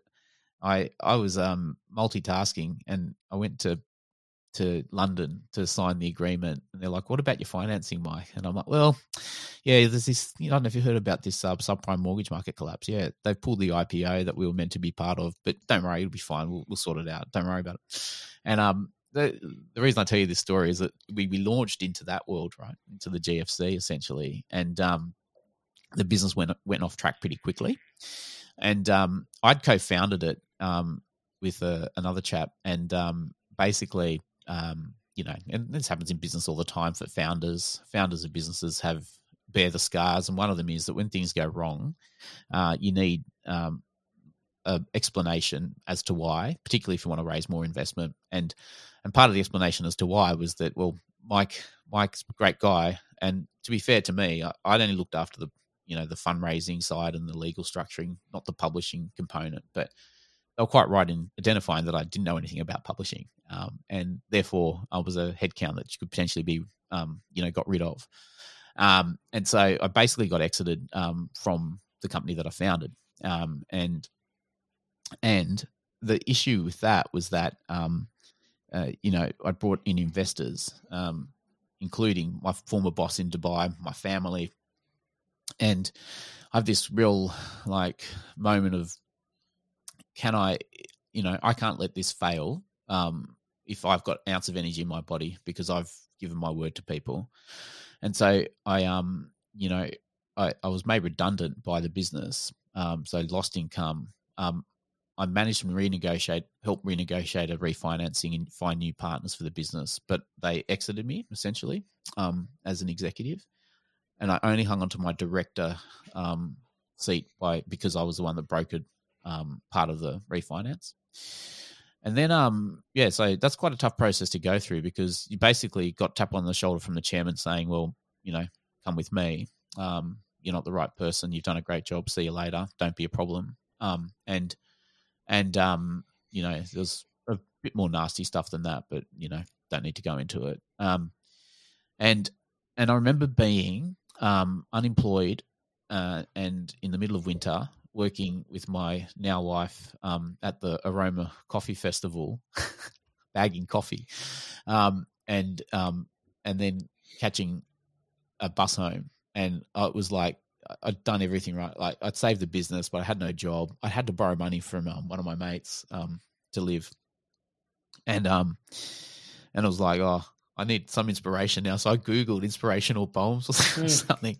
I I was um, multitasking, and I went to to London to sign the agreement. And they're like, "What about your financing, Mike?" And I'm like, "Well, yeah, there's this. You know, I don't know if you heard about this uh, subprime mortgage market collapse. Yeah, they pulled the IPO that we were meant to be part of, but don't worry, it'll be fine. We'll, we'll sort it out. Don't worry about it." And um, the the reason I tell you this story is that we we launched into that world, right, into the GFC essentially, and um, the business went went off track pretty quickly. And um, I'd co-founded it um, with a, uh, another chap, and um, basically um, you know, and this happens in business all the time for founders. Founders of businesses have bear the scars, and one of them is that when things go wrong, uh, you need um, a explanation as to why, particularly if you want to raise more investment. And and part of the explanation as to why was that well, Mike Mike's a great guy, and to be fair to me, I, I'd only looked after the you know the fundraising side and the legal structuring, not the publishing component, but they were quite right in identifying that I didn't know anything about publishing, um, and therefore I was a headcount that could potentially be, um, you know, got rid of. Um, and so I basically got exited um, from the company that I founded, um, and and the issue with that was that, um, uh, you know, I brought in investors, including my former boss in Dubai, my family, and I have this real like moment of can I, you know, I can't let this fail um, if I've got ounce of energy in my body because I've given my word to people. And so I, um, you know, I, I was made redundant by the business, um, so lost income. Um, I managed to renegotiate, help renegotiate a refinancing and find new partners for the business, but they exited me essentially um, as an executive, and I only hung onto my director um, seat by because I was the one that brokered um, part of the refinance. And then, um, yeah, so that's quite a tough process to go through because you basically got tap on the shoulder from the chairman saying, "Well, you know, come with me. Um, you're not the right person. You've done a great job. See you later. Don't be a problem." Um, and and um, you know, there's a bit more nasty stuff than that, but you know, don't need to go into it. Um, and and I remember being um, unemployed uh, and in the middle of winter working with my now wife um, at the Aroma Coffee Festival, [LAUGHS] bagging coffee, um, and um, and then catching a bus home, and it was like I'd done everything right. Like I'd saved the business, but I had no job. I had to borrow money from um, one of my mates um, to live, and um, and I was like, oh, I need some inspiration now. So I googled inspirational poems or [LAUGHS] mm. something,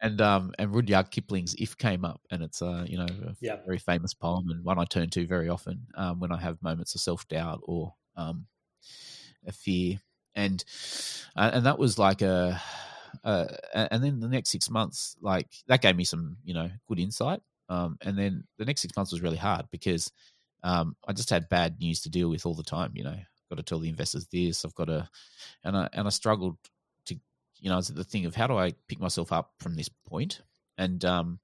and um, and Rudyard Kipling's "If" came up, and it's uh, you know, a very famous poem and one I turn to very often um, when I have moments of self doubt or um, a fear, and uh, and that was like a uh, and then the next six months, like that gave me some, you know, good insight. Um, and then the next six months was really hard because um, I just had bad news to deal with all the time. You know, I've got to tell the investors this. I've got to, and I and I struggled you know, the thing of how do I pick myself up from this point? And um,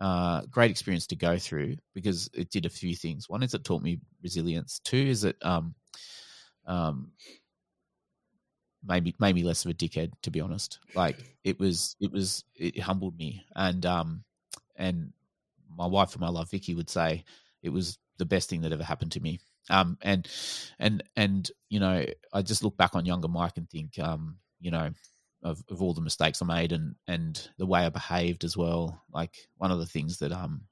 uh, great experience to go through because it did a few things. One is it taught me resilience. Two is it um, um, maybe maybe less of a dickhead to be honest like it was it was it humbled me and um and my wife and my love vicky would say it was the best thing that ever happened to me um and and and you know i just look back on younger mike and think um you know of, of all the mistakes i made and and the way i behaved as well. Like one of the things that um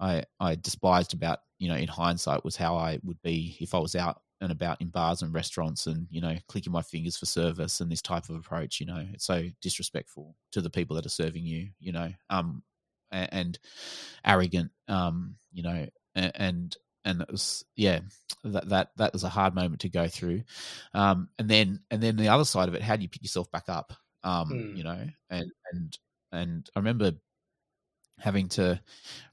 i i despised about you know in hindsight was how i would be if i was out and about in bars and restaurants and you know clicking my fingers for service and this type of approach you know. It's so disrespectful to the people that are serving you you know um and, arrogant um you know and and it was yeah that that that was a hard moment to go through um and then and then the other side of it how do you pick yourself back up um mm. you know and and and i remember having to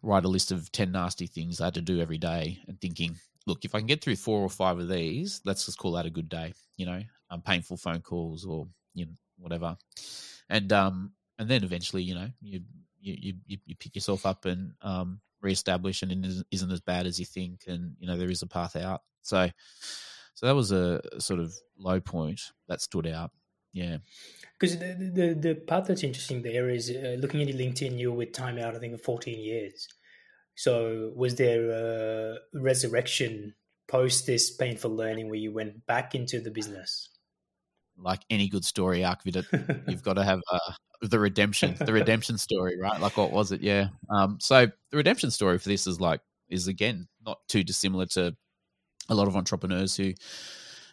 write a list of 10 nasty things i had to do every day and thinking look, if I can get through four or five of these, let's just call that a good day. You know, um, painful phone calls or you know whatever, and um, and then eventually, you know, you you you, you pick yourself up and um, reestablish, and isn't as bad as you think, and you know there is a path out. So, so that was a sort of low point that stood out. Yeah. Because the, the the part that's interesting there is uh, looking at your LinkedIn, you were with Time Out, I think, for 14 years. So, was there a resurrection post this painful learning where you went back into the business? Like any good story arc, you've [LAUGHS] got to have uh, the redemption, the [LAUGHS] redemption story, right? Like what was it? Yeah. Um, so the redemption story for this is like is again not too dissimilar to a lot of entrepreneurs who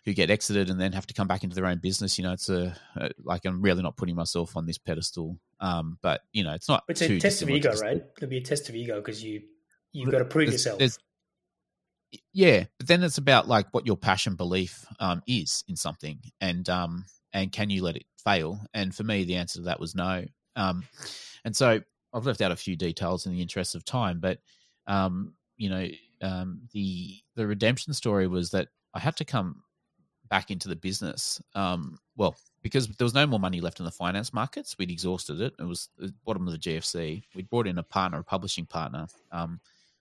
who get exited and then have to come back into their own business. You know, it's a, a like I'm really not putting myself on this pedestal, um, but you know, it's not. It's a test of ego, right? It'll be a test of ego because you You've got to prove there's, yourself. There's, yeah, but then it's about like what your passion belief um, is in something, and um, and can you let it fail? And for me, the answer to that was no. Um, and so I've left out a few details in the interest of time, but um, you know, um, the the redemption story was that I had to come back into the business. Um, well, because there was no more money left in the finance markets, we'd exhausted it. It was the bottom of the GFC. We'd brought in a partner, a publishing partner. Um,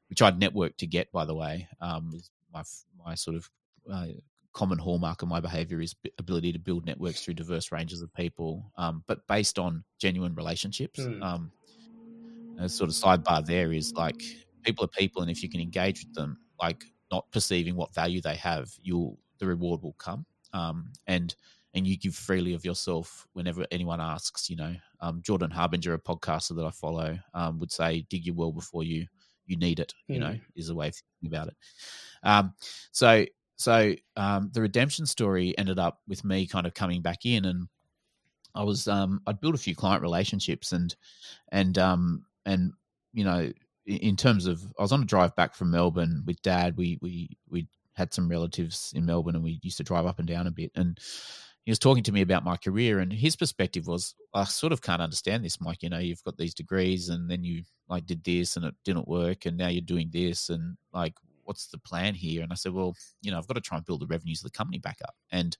which I'd networked to get, by the way. Um, my my sort of uh, common hallmark of my behavior is ability to build networks through diverse ranges of people, um, but based on genuine relationships. Mm. Um, a sort of sidebar there is like people are people, and if you can engage with them, like not perceiving what value they have, you'll the reward will come. Um, and and you give freely of yourself whenever anyone asks. You know, um, Jordan Harbinger, a podcaster that I follow, um, would say, "Dig your well before you you need it. You mm. know, is a way of thinking about it. Um, so so um, the redemption story ended up with me kind of coming back in, and I was um, I'd built a few client relationships, and and um, and you know, in terms of I was on a drive back from Melbourne with Dad. We we we had some relatives in Melbourne, and we used to drive up and down a bit, and he was talking to me about my career and his perspective was i sort of can't understand this mike you know you've got these degrees and then you like did this and it didn't work and now you're doing this and like what's the plan here and i said well you know i've got to try and build the revenues of the company back up and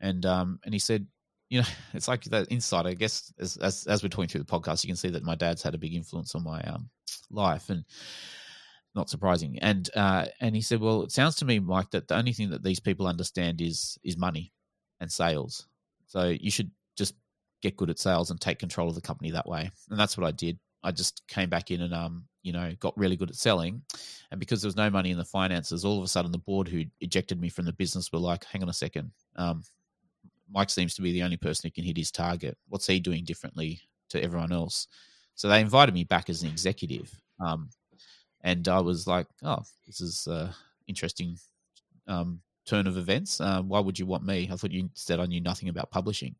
and um and he said you know [LAUGHS] it's like that insight i guess as as, as we're talking through the podcast you can see that my dad's had a big influence on my um life and not surprising and uh and he said well it sounds to me mike that the only thing that these people understand is is money and sales. So you should just get good at sales and take control of the company that way. And that's what I did. I just came back in and um, you know, got really good at selling. And because there was no money in the finances, all of a sudden the board who ejected me from the business were like, hang on a second. Um, Mike seems to be the only person who can hit his target. What's he doing differently to everyone else? So they invited me back as an executive, um, and I was like, "Oh, this is uh, interesting um, turn of events. Uh, why would you want me? I thought you said I knew nothing about publishing."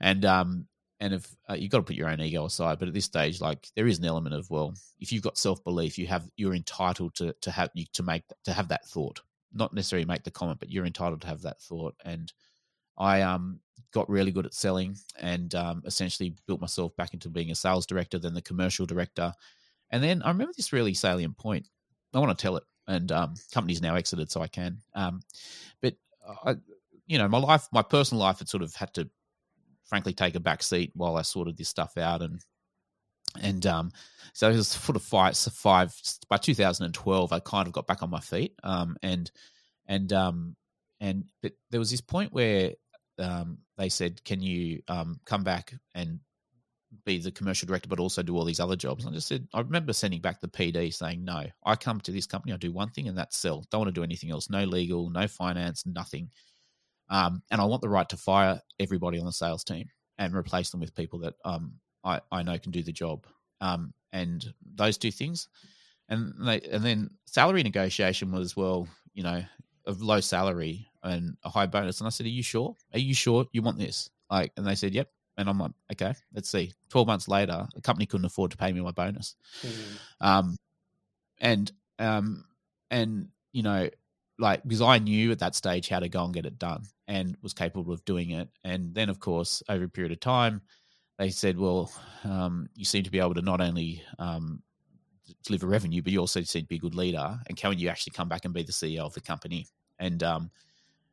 And um, and if uh, you've got to put your own ego aside, but at this stage, like there is an element of well, if you've got self belief, you have you're entitled to to have you to make to have that thought, not necessarily make the comment, but you're entitled to have that thought. And I um got really good at selling and um, essentially built myself back into being a sales director, then the commercial director, and then I remember this really salient point. I want to tell it, and um, company's now exited, so I can. Um, but I, you know, my life, my personal life, had sort of had to frankly take a back seat while I sorted this stuff out and and um, so it was sort of five, five by 2012 I kind of got back on my feet um, and and um, and but there was this point where um, they said can you um, come back and be the commercial director but also do all these other jobs? And I just said I remember sending back the PD saying no. I come to this company I do one thing and that's sell. Don't want to do anything else. No legal no finance nothing um, and I want the right to fire everybody on the sales team and replace them with people that um, I, I know can do the job. Um, and those two things. And they, and then salary negotiation was well, you know, a low salary and a high bonus. And I said, "Are you sure? Are you sure you want this?" Like, and they said, "Yep." And I'm like, "Okay, let's see." Twelve months later, the company couldn't afford to pay me my bonus. Mm-hmm. Um, and um, and you know, like because I knew at that stage how to go and get it done and was capable of doing it. And then, of course, over a period of time, they said, "Well, um, you seem to be able to not only um, deliver revenue, but you also seem to be a good leader. And can you actually come back and be the CEO of the company?" And um,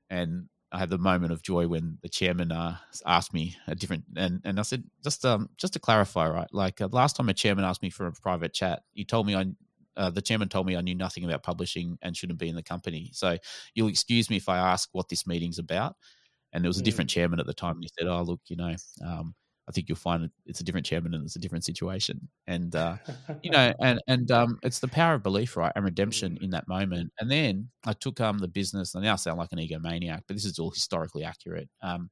and I had the moment of joy when the chairman uh, asked me a different, and, and I said, just um, just to clarify, right? Like uh, last time a chairman asked me for a private chat, he told me I uh, the chairman told me I knew nothing about publishing and shouldn't be in the company. So you'll excuse me if I ask what this meeting's about. And there was a mm. different chairman at the time, and he said, "Oh, look, you know, um, I think you'll find it's a different chairman and it's a different situation." And uh, you know, [LAUGHS] and and um, it's the power of belief, right, and redemption in that moment. And then I took um the business. I now sound like an egomaniac, but this is all historically accurate. Um,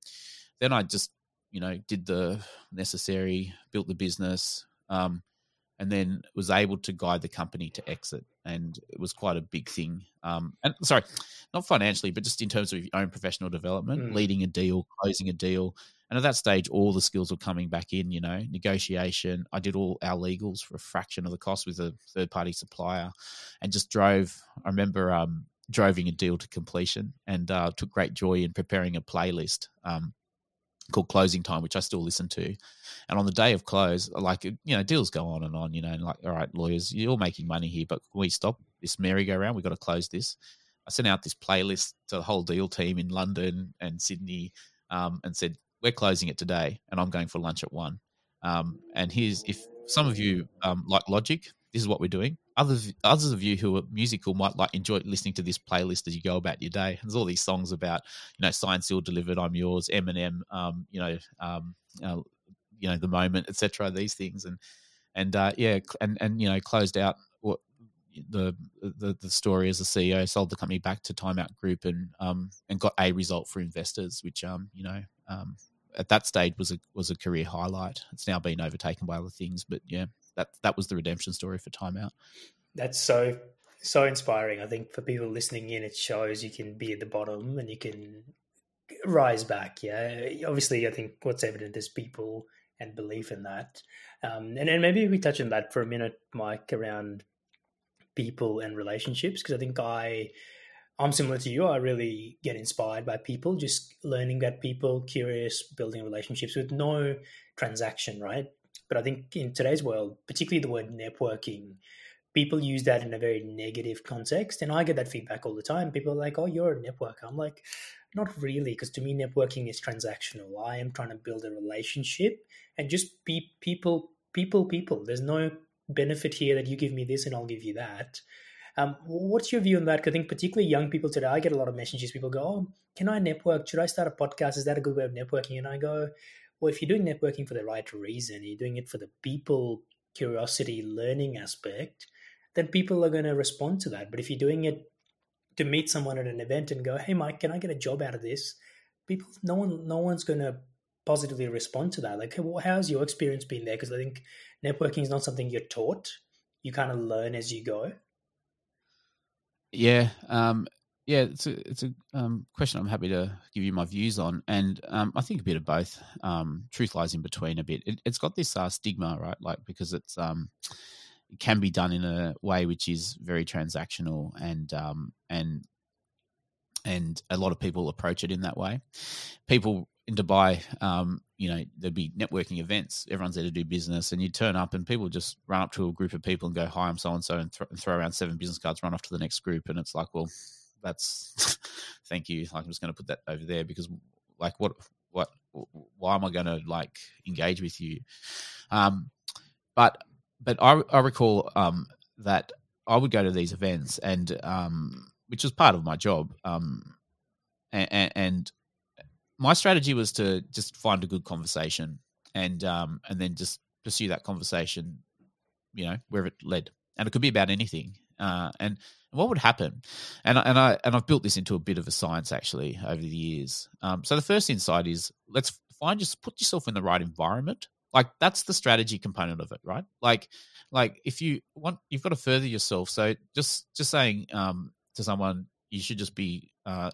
then I just you know did the necessary, built the business. Um, and then was able to guide the company to exit. And it was quite a big thing. Um, and sorry, not financially, but just in terms of your own professional development, mm. leading a deal, closing a deal. And at that stage, all the skills were coming back in, you know, negotiation. I did all our legals for a fraction of the cost with a third party supplier and just drove. I remember um, driving a deal to completion and uh, took great joy in preparing a playlist. Um, called Closing Time, which I still listen to. And on the day of close, like you know, deals go on and on. You know, and like, all right, lawyers, you're making money here, but can we stop this merry-go-round? We've got to close this. I sent out this playlist to the whole deal team in London and Sydney, um, and said we're closing it today, and I'm going for lunch at one. Um, and here's if some of you um, like Logic, this is what we're doing. Others, others of you who are musical might like enjoy listening to this playlist as you go about your day. There's all these songs about, you know, Signed, Sealed, Delivered, I'm Yours, Eminem, um, you know, um, uh, you know, the moment, etc. These things, and and uh, yeah, and and you know, closed out what the, the the story as a CEO, sold the company back to Timeout Group, and um and got a result for investors, which um you know um at that stage was a was a career highlight. It's now been overtaken by other things, but yeah, that that was the redemption story for Timeout. That's so so inspiring. I think for people listening in, it shows you can be at the bottom and you can rise back. Yeah, obviously, I think what's evident is people and belief in that. Um, and then maybe we touch on that for a minute, Mike, around people and relationships, because I think I. I'm similar to you. I really get inspired by people, just learning about people, curious, building relationships with no transaction, right? But I think in today's world, particularly the word networking, people use that in a very negative context. And I get that feedback all the time. People are like, oh, you're a networker. I'm like, not really, because to me, networking is transactional. I am trying to build a relationship and just be people, people, people. There's no benefit here that you give me this and I'll give you that. Um, what's your view on that? I think particularly young people today, I get a lot of messages. People go, "Oh, can I network? Should I start a podcast? Is that a good way of networking?" And I go, well, if you're doing networking for the right reason, you're doing it for the people curiosity learning aspect, then people are going to respond to that. But if you're doing it to meet someone at an event and go, hey, Mike, can I get a job out of this? people, no one, no one's going to positively respond to that. Like, well, how's your experience been there? Because I think networking is not something you're taught; you kind of learn as you go. Yeah, um, yeah, it's a it's a um, question I'm happy to give you my views on, and um, I think a bit of both. Um, truth lies in between a bit. It, has got this uh, stigma, right? Like because it's um, it can be done in a way which is very transactional, and um, and and a lot of people approach it in that way. People in Dubai, um, you know, there'd be networking events. Everyone's there to do business, and you turn up, and people just run up to a group of people and go, "Hi, I'm so and so," and throw around seven business cards, run off to the next group, and it's like, well that's [LAUGHS] thank you. Like I'm just going to put that over there because like what what why am I going to like engage with you? Um, but but I I recall um that I would go to these events and um which was part of my job um and, and my strategy was to just find a good conversation and um and then just pursue that conversation you know where it led and it could be about anything uh, and what would happen? And and I and I've built this into a bit of a science actually over the years. Um, so the first insight is let's find just put yourself in the right environment. Like that's the strategy component of it, right? Like like if you want, you've got to further yourself. So just just saying um, to someone, you should just be uh,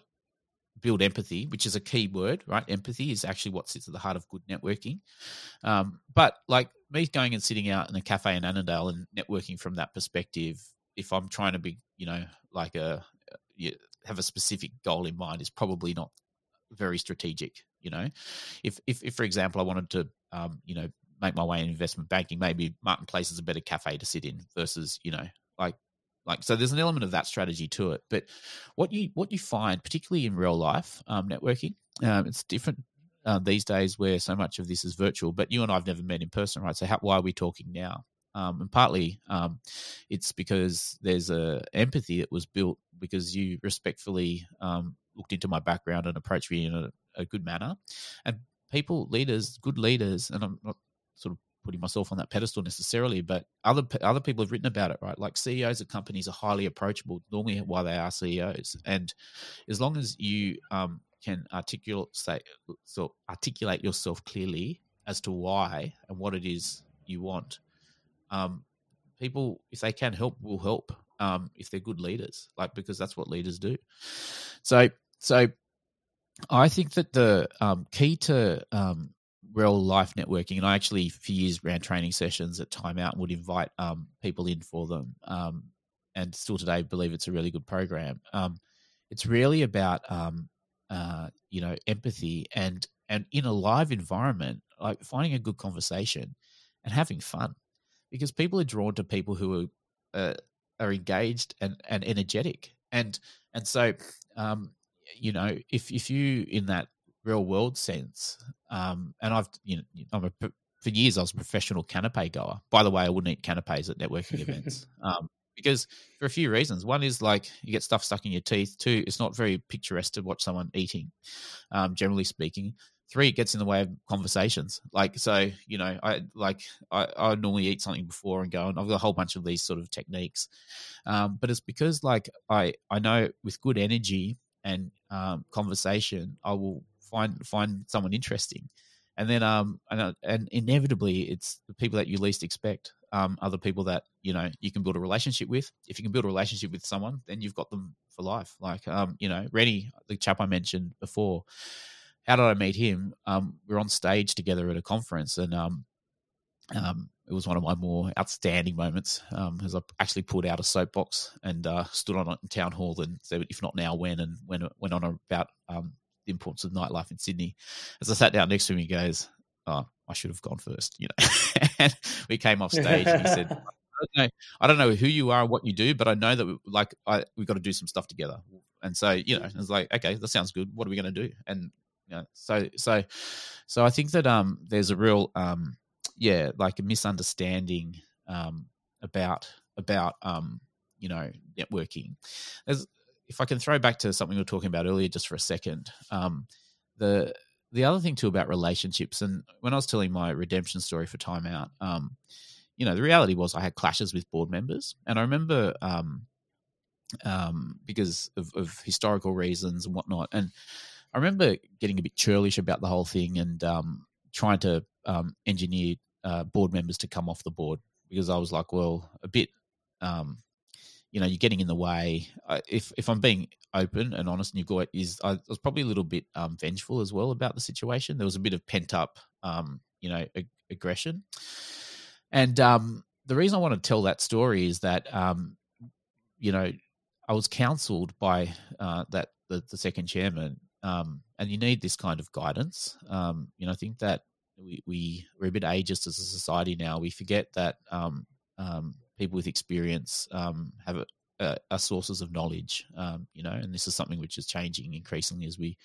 build empathy, which is a key word, right? Empathy is actually what sits at the heart of good networking. Um, but like me going and sitting out in a cafe in Annandale and networking from that perspective if I'm trying to be, you know, like a have a specific goal in mind, is probably not very strategic. You know, if if, if for example, I wanted to, um, you know, make my way in investment banking, maybe Martin Place is a better cafe to sit in versus, you know, like like so there's an element of that strategy to it. But what you what you find particularly in real life um, networking um, it's different uh, these days where so much of this is virtual but you and i've never met in person right? So how, why are we talking now um, and partly um, it's because there's a empathy that was built because you respectfully um, looked into my background and approached me in a, a, good manner. And people, leaders, good leaders, and I'm not sort of putting myself on that pedestal necessarily, but other other people have written about it, right? Like CEOs of companies are highly approachable, normally why they are CEOs, and as long as you um, can articulate say, so articulate yourself clearly as to why and what it is you want um, people, if they can help, will help. Um, if they're good leaders, like because that's what leaders do. So, so I think that the um, key to um, real life networking, and I actually for years ran training sessions at Time Out and would invite um, people in for them, um, and still today believe it's a really good program. Um, it's really about um, uh, you know empathy and and in a live environment, like finding a good conversation and having fun because people are drawn to people who are uh, are engaged and, and energetic and and so um, you know if if you in that real world sense um, and I've you know I'm a for years I was a professional canapé goer. By the way, I wouldn't eat canapés at networking events [LAUGHS] um, because for a few reasons. One is like you get stuff stuck in your teeth. Two, it's not very picturesque to watch someone eating, um, generally speaking three it gets in the way of conversations. Like so you know i like i, I normally eat something before and go and i've got a whole bunch of these sort of techniques. Um, but it's because like i i know with good energy and um, conversation i will find find someone interesting. And then um and, uh, and inevitably it's the people that you least expect um the people that you know you can build a relationship with. If you can build a relationship with someone then you've got them for life. Like um you know rennie the chap i mentioned before how did I meet him? Um, we are on stage together at a conference, and um, um, it was one of my more outstanding moments um, as I actually pulled out a soapbox and uh, stood on it in town hall and said, "If not now, when?" and went went on about um, the importance of nightlife in Sydney. As I sat down next to him, he goes, "Oh, I should have gone first, you know." [LAUGHS] and we came off stage, and he said. [LAUGHS] I don't, know, I don't know who you are and what you do, but I know that we, like I, we've got to do some stuff together. And so, you know, it's like, okay, that sounds good. What are we going to do? And yeah. So so so I think that um there's a real um yeah like a misunderstanding um about about um you know networking. As if I can throw back to something we were talking about earlier just for a second, um the the other thing too about relationships and when I was telling my redemption story for Time Out, um, you know, the reality was I had clashes with board members, and I remember um, um, because of, of historical reasons and whatnot, and I remember getting a bit churlish about the whole thing and um, trying to um, engineer uh, board members to come off the board because I was like, well, a bit, um, you know, you're getting in the way. I, if if I'm being open and honest, and you've got is I was probably a little bit um, vengeful as well about the situation. There was a bit of pent up, um, you know, ag- aggression, and um, the reason I want to tell that story is that, you know, I was counselled by uh, that the, the second chairman, um, and you need this kind of guidance. Um, you know, I think that we, we we're a bit ageist as a society now. We forget that um, um, people with experience um, have a, a, a, sources of knowledge. Um, you know, and this is something which is changing increasingly as we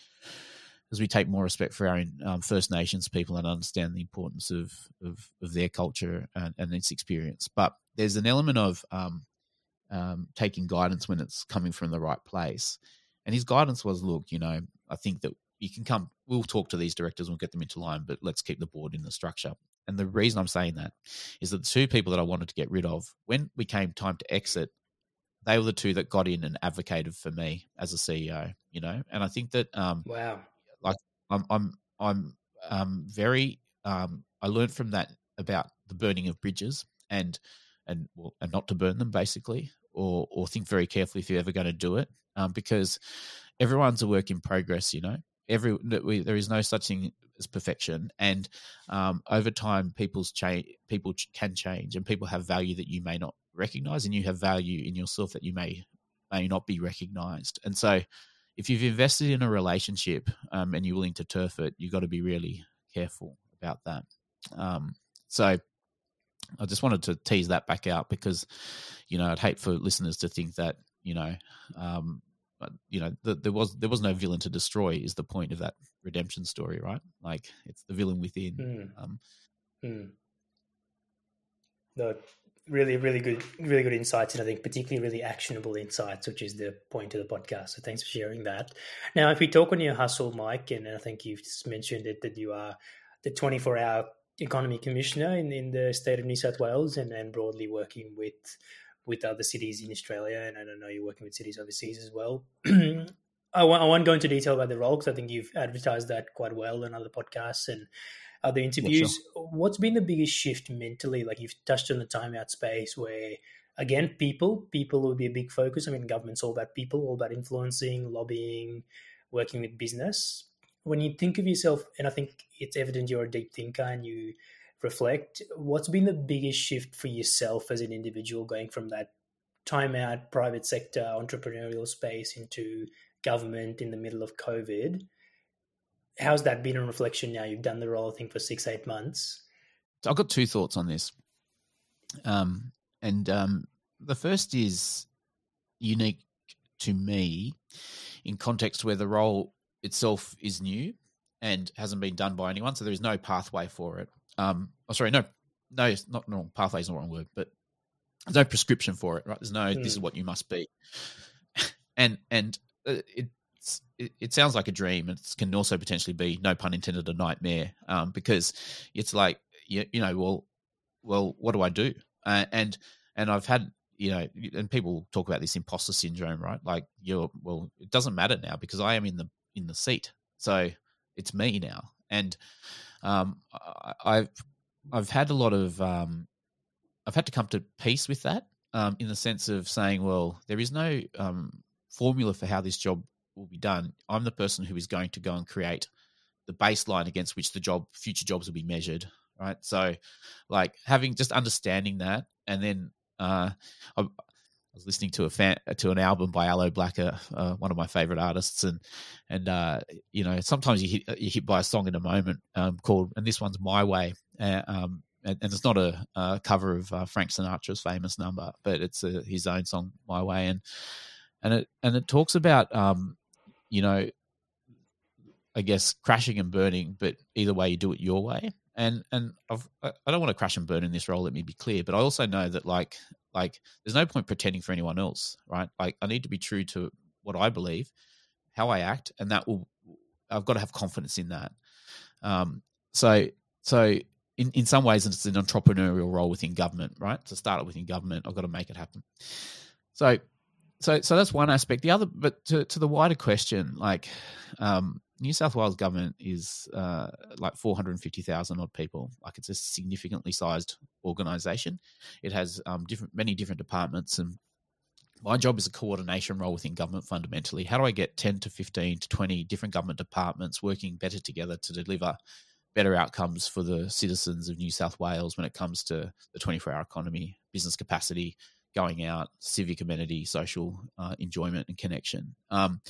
as we take more respect for our um, First Nations people and understand the importance of of, of their culture and, and, its experience. But there's an element of taking guidance when it's coming from the right place. And his guidance was, look, you know, I think that you can come we'll talk to these directors and we'll get them into line but let's keep the board in the structure. And the reason i'm saying that is that the two people that i wanted to get rid of when we came time to exit they were the two that got in and advocated for me as a ceo you know? And i think that um wow. like i'm i'm i'm um very um i learned from that about the burning of bridges and and well, and not to burn them basically or or think very carefully if you're ever going to do it um, because everyone's a work in progress you know? Every we, there is no such thing as perfection and um, over time people's change people can change and people have value that you may not recognize and you have value in yourself that you may may not be recognized. And so if you've invested in a relationship um, and you're willing to turf it you've got to be really careful about that. Um, so i just wanted to tease that back out because you know i'd hate for listeners to think that you know um, you know the, there was there was no villain to destroy is the point of that redemption story right like it's the villain within mm. Um, mm. no really really good really good insights and i think particularly really actionable insights which is the point of the podcast so thanks for sharing that now if we talk on your hustle mike and i think you've just mentioned it that you are the 24 hour economy commissioner in, in the state of new south wales and, and broadly working with with other cities in Australia, and I don't know you're working with cities overseas as well. [CLEARS THROAT] I, won't, I won't go into detail about the role because I think you've advertised that quite well in other podcasts and other interviews. sure. What's been the biggest shift mentally? Like you've touched on the timeout space where, again, people, people will be a big focus. I mean, government's all about people, all about influencing, lobbying, working with business. When you think of yourself, and I think it's evident you're a deep thinker and you reflect, what's been the biggest shift for yourself as an individual going from that time out private sector entrepreneurial space into government in the middle of COVID? How's that been a reflection now? You've done the role, I think, for six, eight months. So I've got two thoughts on this. Um, and um, the first is unique to me in context where the role itself is new and hasn't been done by anyone. So there is no pathway for it um, oh, sorry, no, no, it's not no pathway is not the wrong word, but there's no prescription for it, right? There's no mm. this is hmm. what you must be, [LAUGHS] and and uh, it, it, it sounds like a dream. It can also potentially be, no pun intended, a nightmare, um, because it's like you, you know, well, well, what do I do? Uh, and and I've had you know, and people talk about this imposter syndrome, right? Like you're well, it doesn't matter now because I am in the in the seat, so it's me now, and um, I've I've had a lot of um, I've had to come to peace with that um, in the sense of saying, well, there is no um, formula for how this job will be done. I'm the person who is going to go and create the baseline against which the job future jobs will be measured. Right. So, like having just understanding that, and then uh, I, I was listening to a fan to an album by Aloe Blacker, uh, one of my favorite artists, and and uh, you know sometimes you hit you hit by a song in a moment um, called, and this one's My Way, uh, um, and, and, it's not a, a cover of uh, Frank Sinatra's famous number, but it's a, his own song, My Way, and and it and it talks about um, you know, I guess crashing and burning, but either way you do it your way, and and I've, I don't want to crash and burn in this role. Let me be clear, but I also know that like like, there's no point pretending for anyone else, right? Like, I need to be true to what I believe, how I act, and that will. I've got to have confidence in that. Um, so, so in, in some ways, it's an entrepreneurial role within government, right? To start it within government, I've got to make it happen. So, so, so that's one aspect. The other, but to, to the wider question, like, um, New South Wales government is uh, like 450,000 odd people. Like it's a significantly sized organisation. It has um, different, many different departments, and my job is a coordination role within government. Fundamentally, how do I get 10 to 15 to 20 different government departments working better together to deliver better outcomes for the citizens of New South Wales when it comes to the 24 hour economy, business capacity, going out, civic amenity, social uh, enjoyment, and connection. Um,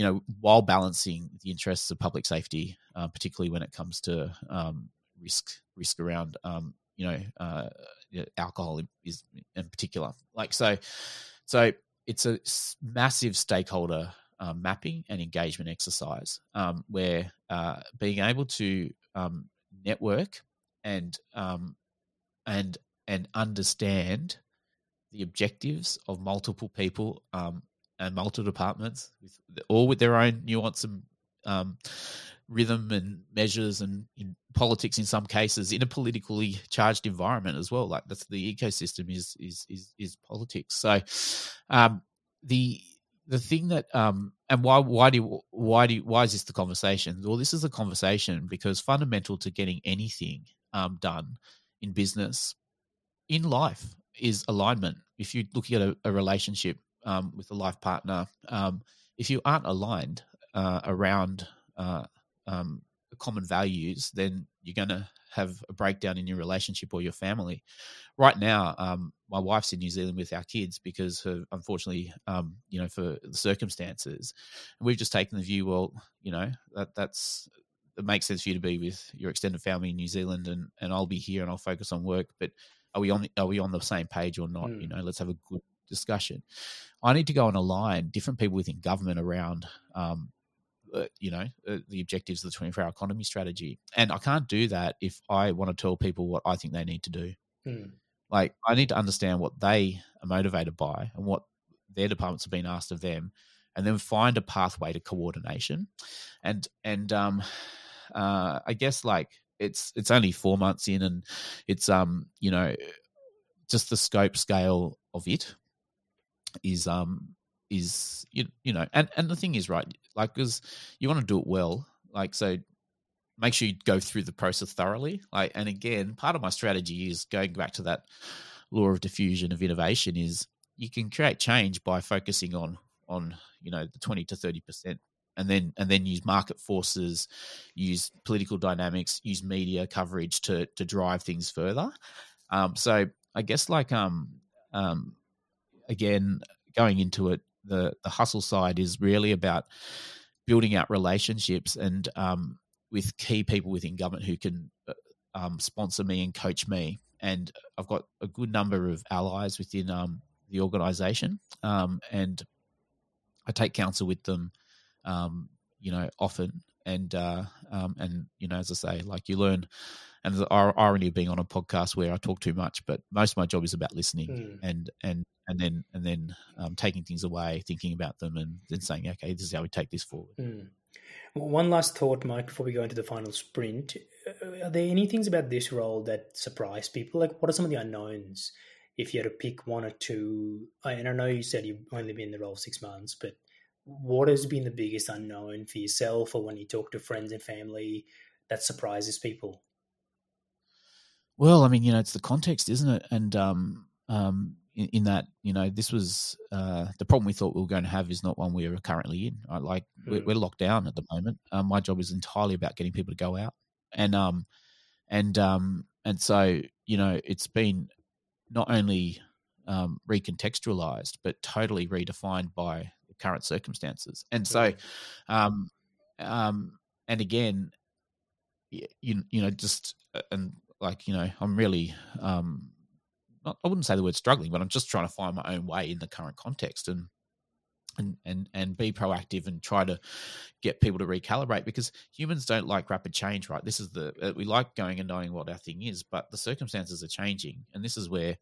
you know, while balancing the interests of public safety, uh, particularly when it comes to um, risk risk around, um, you know, uh, alcohol is in particular. Like so, so it's a massive stakeholder uh, mapping and engagement exercise um, where uh, being able to um, network and um, and and understand the objectives of multiple people um, and multiple departments, with, all with their own nuance and um, rhythm and measures, and in politics in some cases in a politically charged environment as well. Like that's the ecosystem is is is, is politics. So um, the the thing that um and why why do why do why is this the conversation? Well, this is a conversation because fundamental to getting anything um, done in business, in life, is alignment. If you're looking at a, a relationship um, with a life partner, um, if you aren't aligned uh, around uh, um, common values, then you're going to have a breakdown in your relationship or your family. Right now, um, my wife's in New Zealand with our kids because, of, unfortunately, um, you know, for the circumstances, and we've just taken the view, well, you know, that that's it makes sense for you to be with your extended family in New Zealand, and and I'll be here and I'll focus on work. But are we on are we on the same page or not? Mm. You know, let's have a good discussion. I need to go and align different people within government around, um, uh, you know, uh, the objectives of the 24 hour economy strategy. And I can't do that if I want to tell people what I think they need to do. Mm. Like, I need to understand what they are motivated by and what their departments have been asked of them, and then find a pathway to coordination. And, and, um, uh, I guess like it's it's only four months in, and it's um you know just the scope scale of it is um is you, you know and and the thing is right like because you want to do it well like so make sure you go through the process thoroughly like and again part of my strategy is going back to that law of diffusion of innovation is you can create change by focusing on on you know the 20 to 30 percent and then and then use market forces, use political dynamics, use media coverage to to drive things further. Um, so I guess like um, um, again going into it, the the hustle side is really about building out relationships and um, with key people within government who can uh, um, sponsor me and coach me. And I've got a good number of allies within um, the organisation, um, and I take counsel with them um, you know, often. And uh, um, and you know, as I say, like you learn, and the irony of being on a podcast where I talk too much, but most of my job is about listening mm. and and and then and then um, taking things away, thinking about them, and then saying, okay, this is how we take this forward. Mm. One last thought, Mike, before we go into the final sprint. Uh, are there any things about this role that surprise people? Like, what are some of the unknowns? If you had to pick one or two, and I know you said you've only been in the role six months, but what has been the biggest unknown for yourself or when you talk to friends and family that surprises people? Well, I mean, you know, it's the context, isn't it? And um, um, in, in, that, you know, this was uh, the problem we thought we were going to have is not one we are currently in. Right? Like we're, we're, locked down at the moment. Um, my job is entirely about getting people to go out, and um, and um, and so you know, it's been not only um, recontextualized but totally redefined by the current circumstances. And so, um, um, and again, you you know, just uh, and like you know, I'm really um, not, I wouldn't say the word struggling, but I'm just trying to find my own way in the current context and and and and be proactive and try to get people to recalibrate because humans don't like rapid change right? This is the uh, we like going and knowing what our thing is but the circumstances are changing. And this is where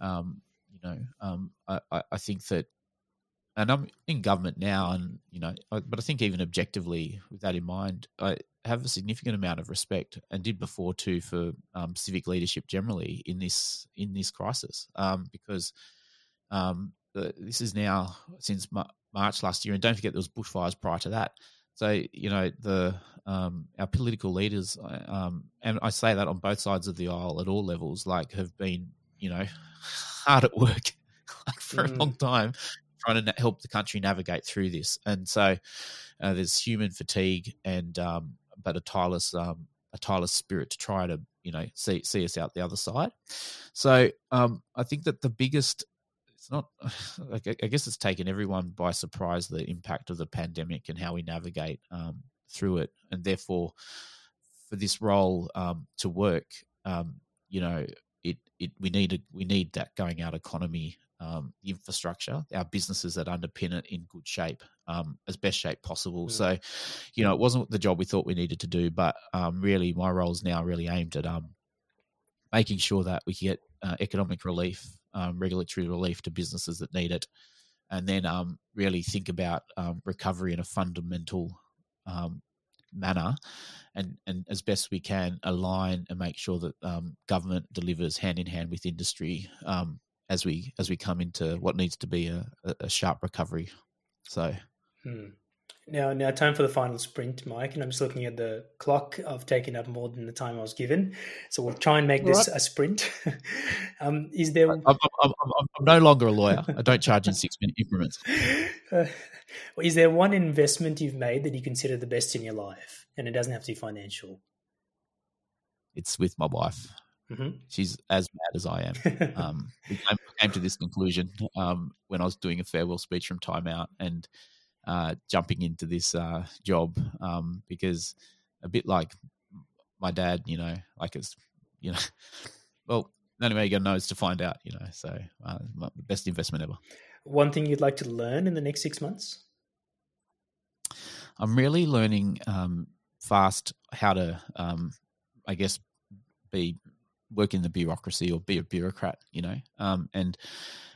um you know um i i think that and I'm in government now, and you know, but I think even objectively, with that in mind, I have a significant amount of respect, and did before too, for um, civic leadership generally in this in this crisis, um, because um, the, this is now since March last year, and don't forget there was bushfires prior to that. So you know the um, our political leaders, um, and I say that on both sides of the aisle at all levels, like have been you know [LAUGHS] hard at work [LAUGHS] like for mm. a long time trying to help the country navigate through this. And so uh, there's human fatigue and um, but a tireless um, a tireless spirit to try to you know see see us out the other side. So um, I think that the biggest it's not [SIGHS] like I guess it's taken everyone by surprise the impact of the pandemic and how we navigate um, through it, and therefore for this role um, to work, um, you know, it it we need a, we need that going out economy um, infrastructure, our businesses that underpin it in good shape, um, as best shape possible. Mm. So, you know, it wasn't the job we thought we needed to do, but um, really, my role is now really aimed at um, making sure that we get uh, economic relief, um, regulatory relief to businesses that need it, and then um, really think about recovery in a fundamental manner and and as best we can align and make sure that um, government delivers hand in hand with industry um, as we as we come into what needs to be a, a sharp recovery. So. Hmm. Now, now, time for the final sprint, Mike. And I'm just looking at the clock. I've taken up more than the time I was given, so we'll try and make this right. a sprint. [LAUGHS] um, is there? I'm, I'm, I'm, I'm, no longer a lawyer. I don't charge in six minute increments. [LAUGHS] Uh, is there one investment you've made that you consider the best in your life, and it doesn't have to be financial? It's with my wife. Mm-hmm. She's as mad as I am. um, [LAUGHS] I came to this conclusion um, when I was doing a farewell speech from Time Out and uh, jumping into this uh, job um, because a bit like my dad, you know, like it's, you know, [LAUGHS] well, the only way you're going to know is to find out, you know. So, uh, best investment ever. One thing you'd like to learn in the next six months? I'm really learning um, fast how to, um, I guess, be work in the bureaucracy or be a bureaucrat, you know. Um, and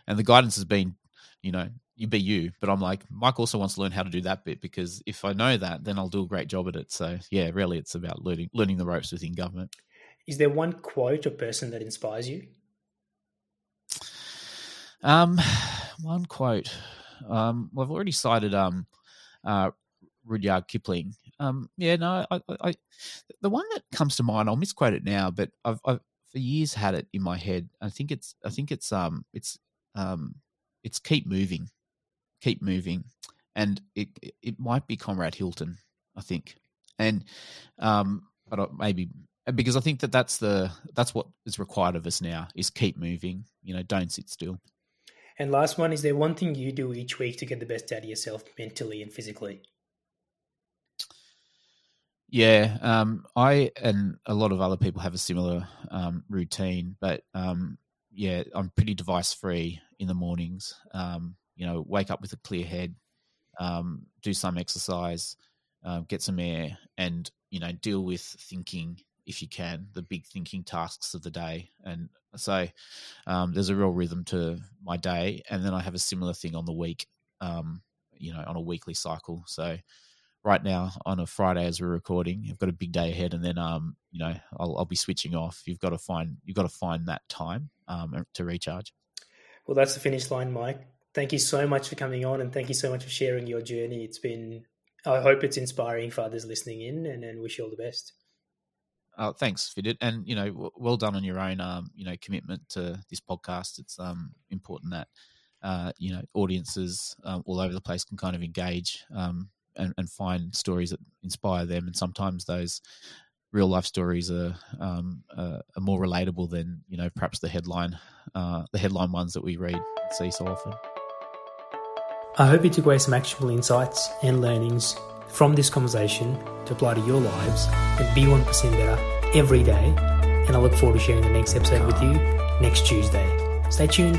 and the guidance has been, you know, you be you. But I'm like, Mike also wants to learn how to do that bit because if I know that, then I'll do a great job at it. So yeah, really, it's about learning learning the ropes within government. Is there one quote or person that inspires you? Um, [SIGHS] one quote. Um, well, I've already cited um, uh, Rudyard Kipling. Um, yeah, no, I, I, the one that comes to mind, I'll misquote it now, but I've, I've for years had it in my head. I think it's I think it's um it's um it's keep moving, keep moving, and it it might be Conrad Hilton, I think, and um but maybe because I think that that's the that's what is required of us now is keep moving. You know, don't sit still. And last one is there one thing you do each week to get the best out of yourself mentally and physically? Yeah, um, I and a lot of other people have a similar um, routine, but um, yeah, I'm pretty device free in the mornings. Um, you know, wake up with a clear head, um, do some exercise, uh, get some air, and you know, deal with thinking if you can, the big thinking tasks of the day. And so there's a real rhythm to my day, and then I have a similar thing on the week. you know, on a weekly cycle. So right now on a Friday as we're recording. I've got a big day ahead, and then um, you know, I'll, I'll be switching off. You've got to find you've got to find that time um to recharge. Well, that's the finish line, Mike. Thank you so much for coming on, and thank you so much for sharing your journey. It's been, I hope it's inspiring for others listening in, and, and wish you all the best. Oh, thanks, Fidit, and you know, w- well done on your own, um, you know, commitment to this podcast. It's um important that. Uh, you know, audiences uh, all over the place can kind of engage um, and, and find stories that inspire them. And sometimes those real life stories are, um, uh, are more relatable than you know perhaps the headline uh, the headline ones that we read and see so often. I hope you took away some actionable insights and learnings from this conversation to apply to your lives and be one percent better every day. And I look forward to sharing the next episode with you next Tuesday. Stay tuned.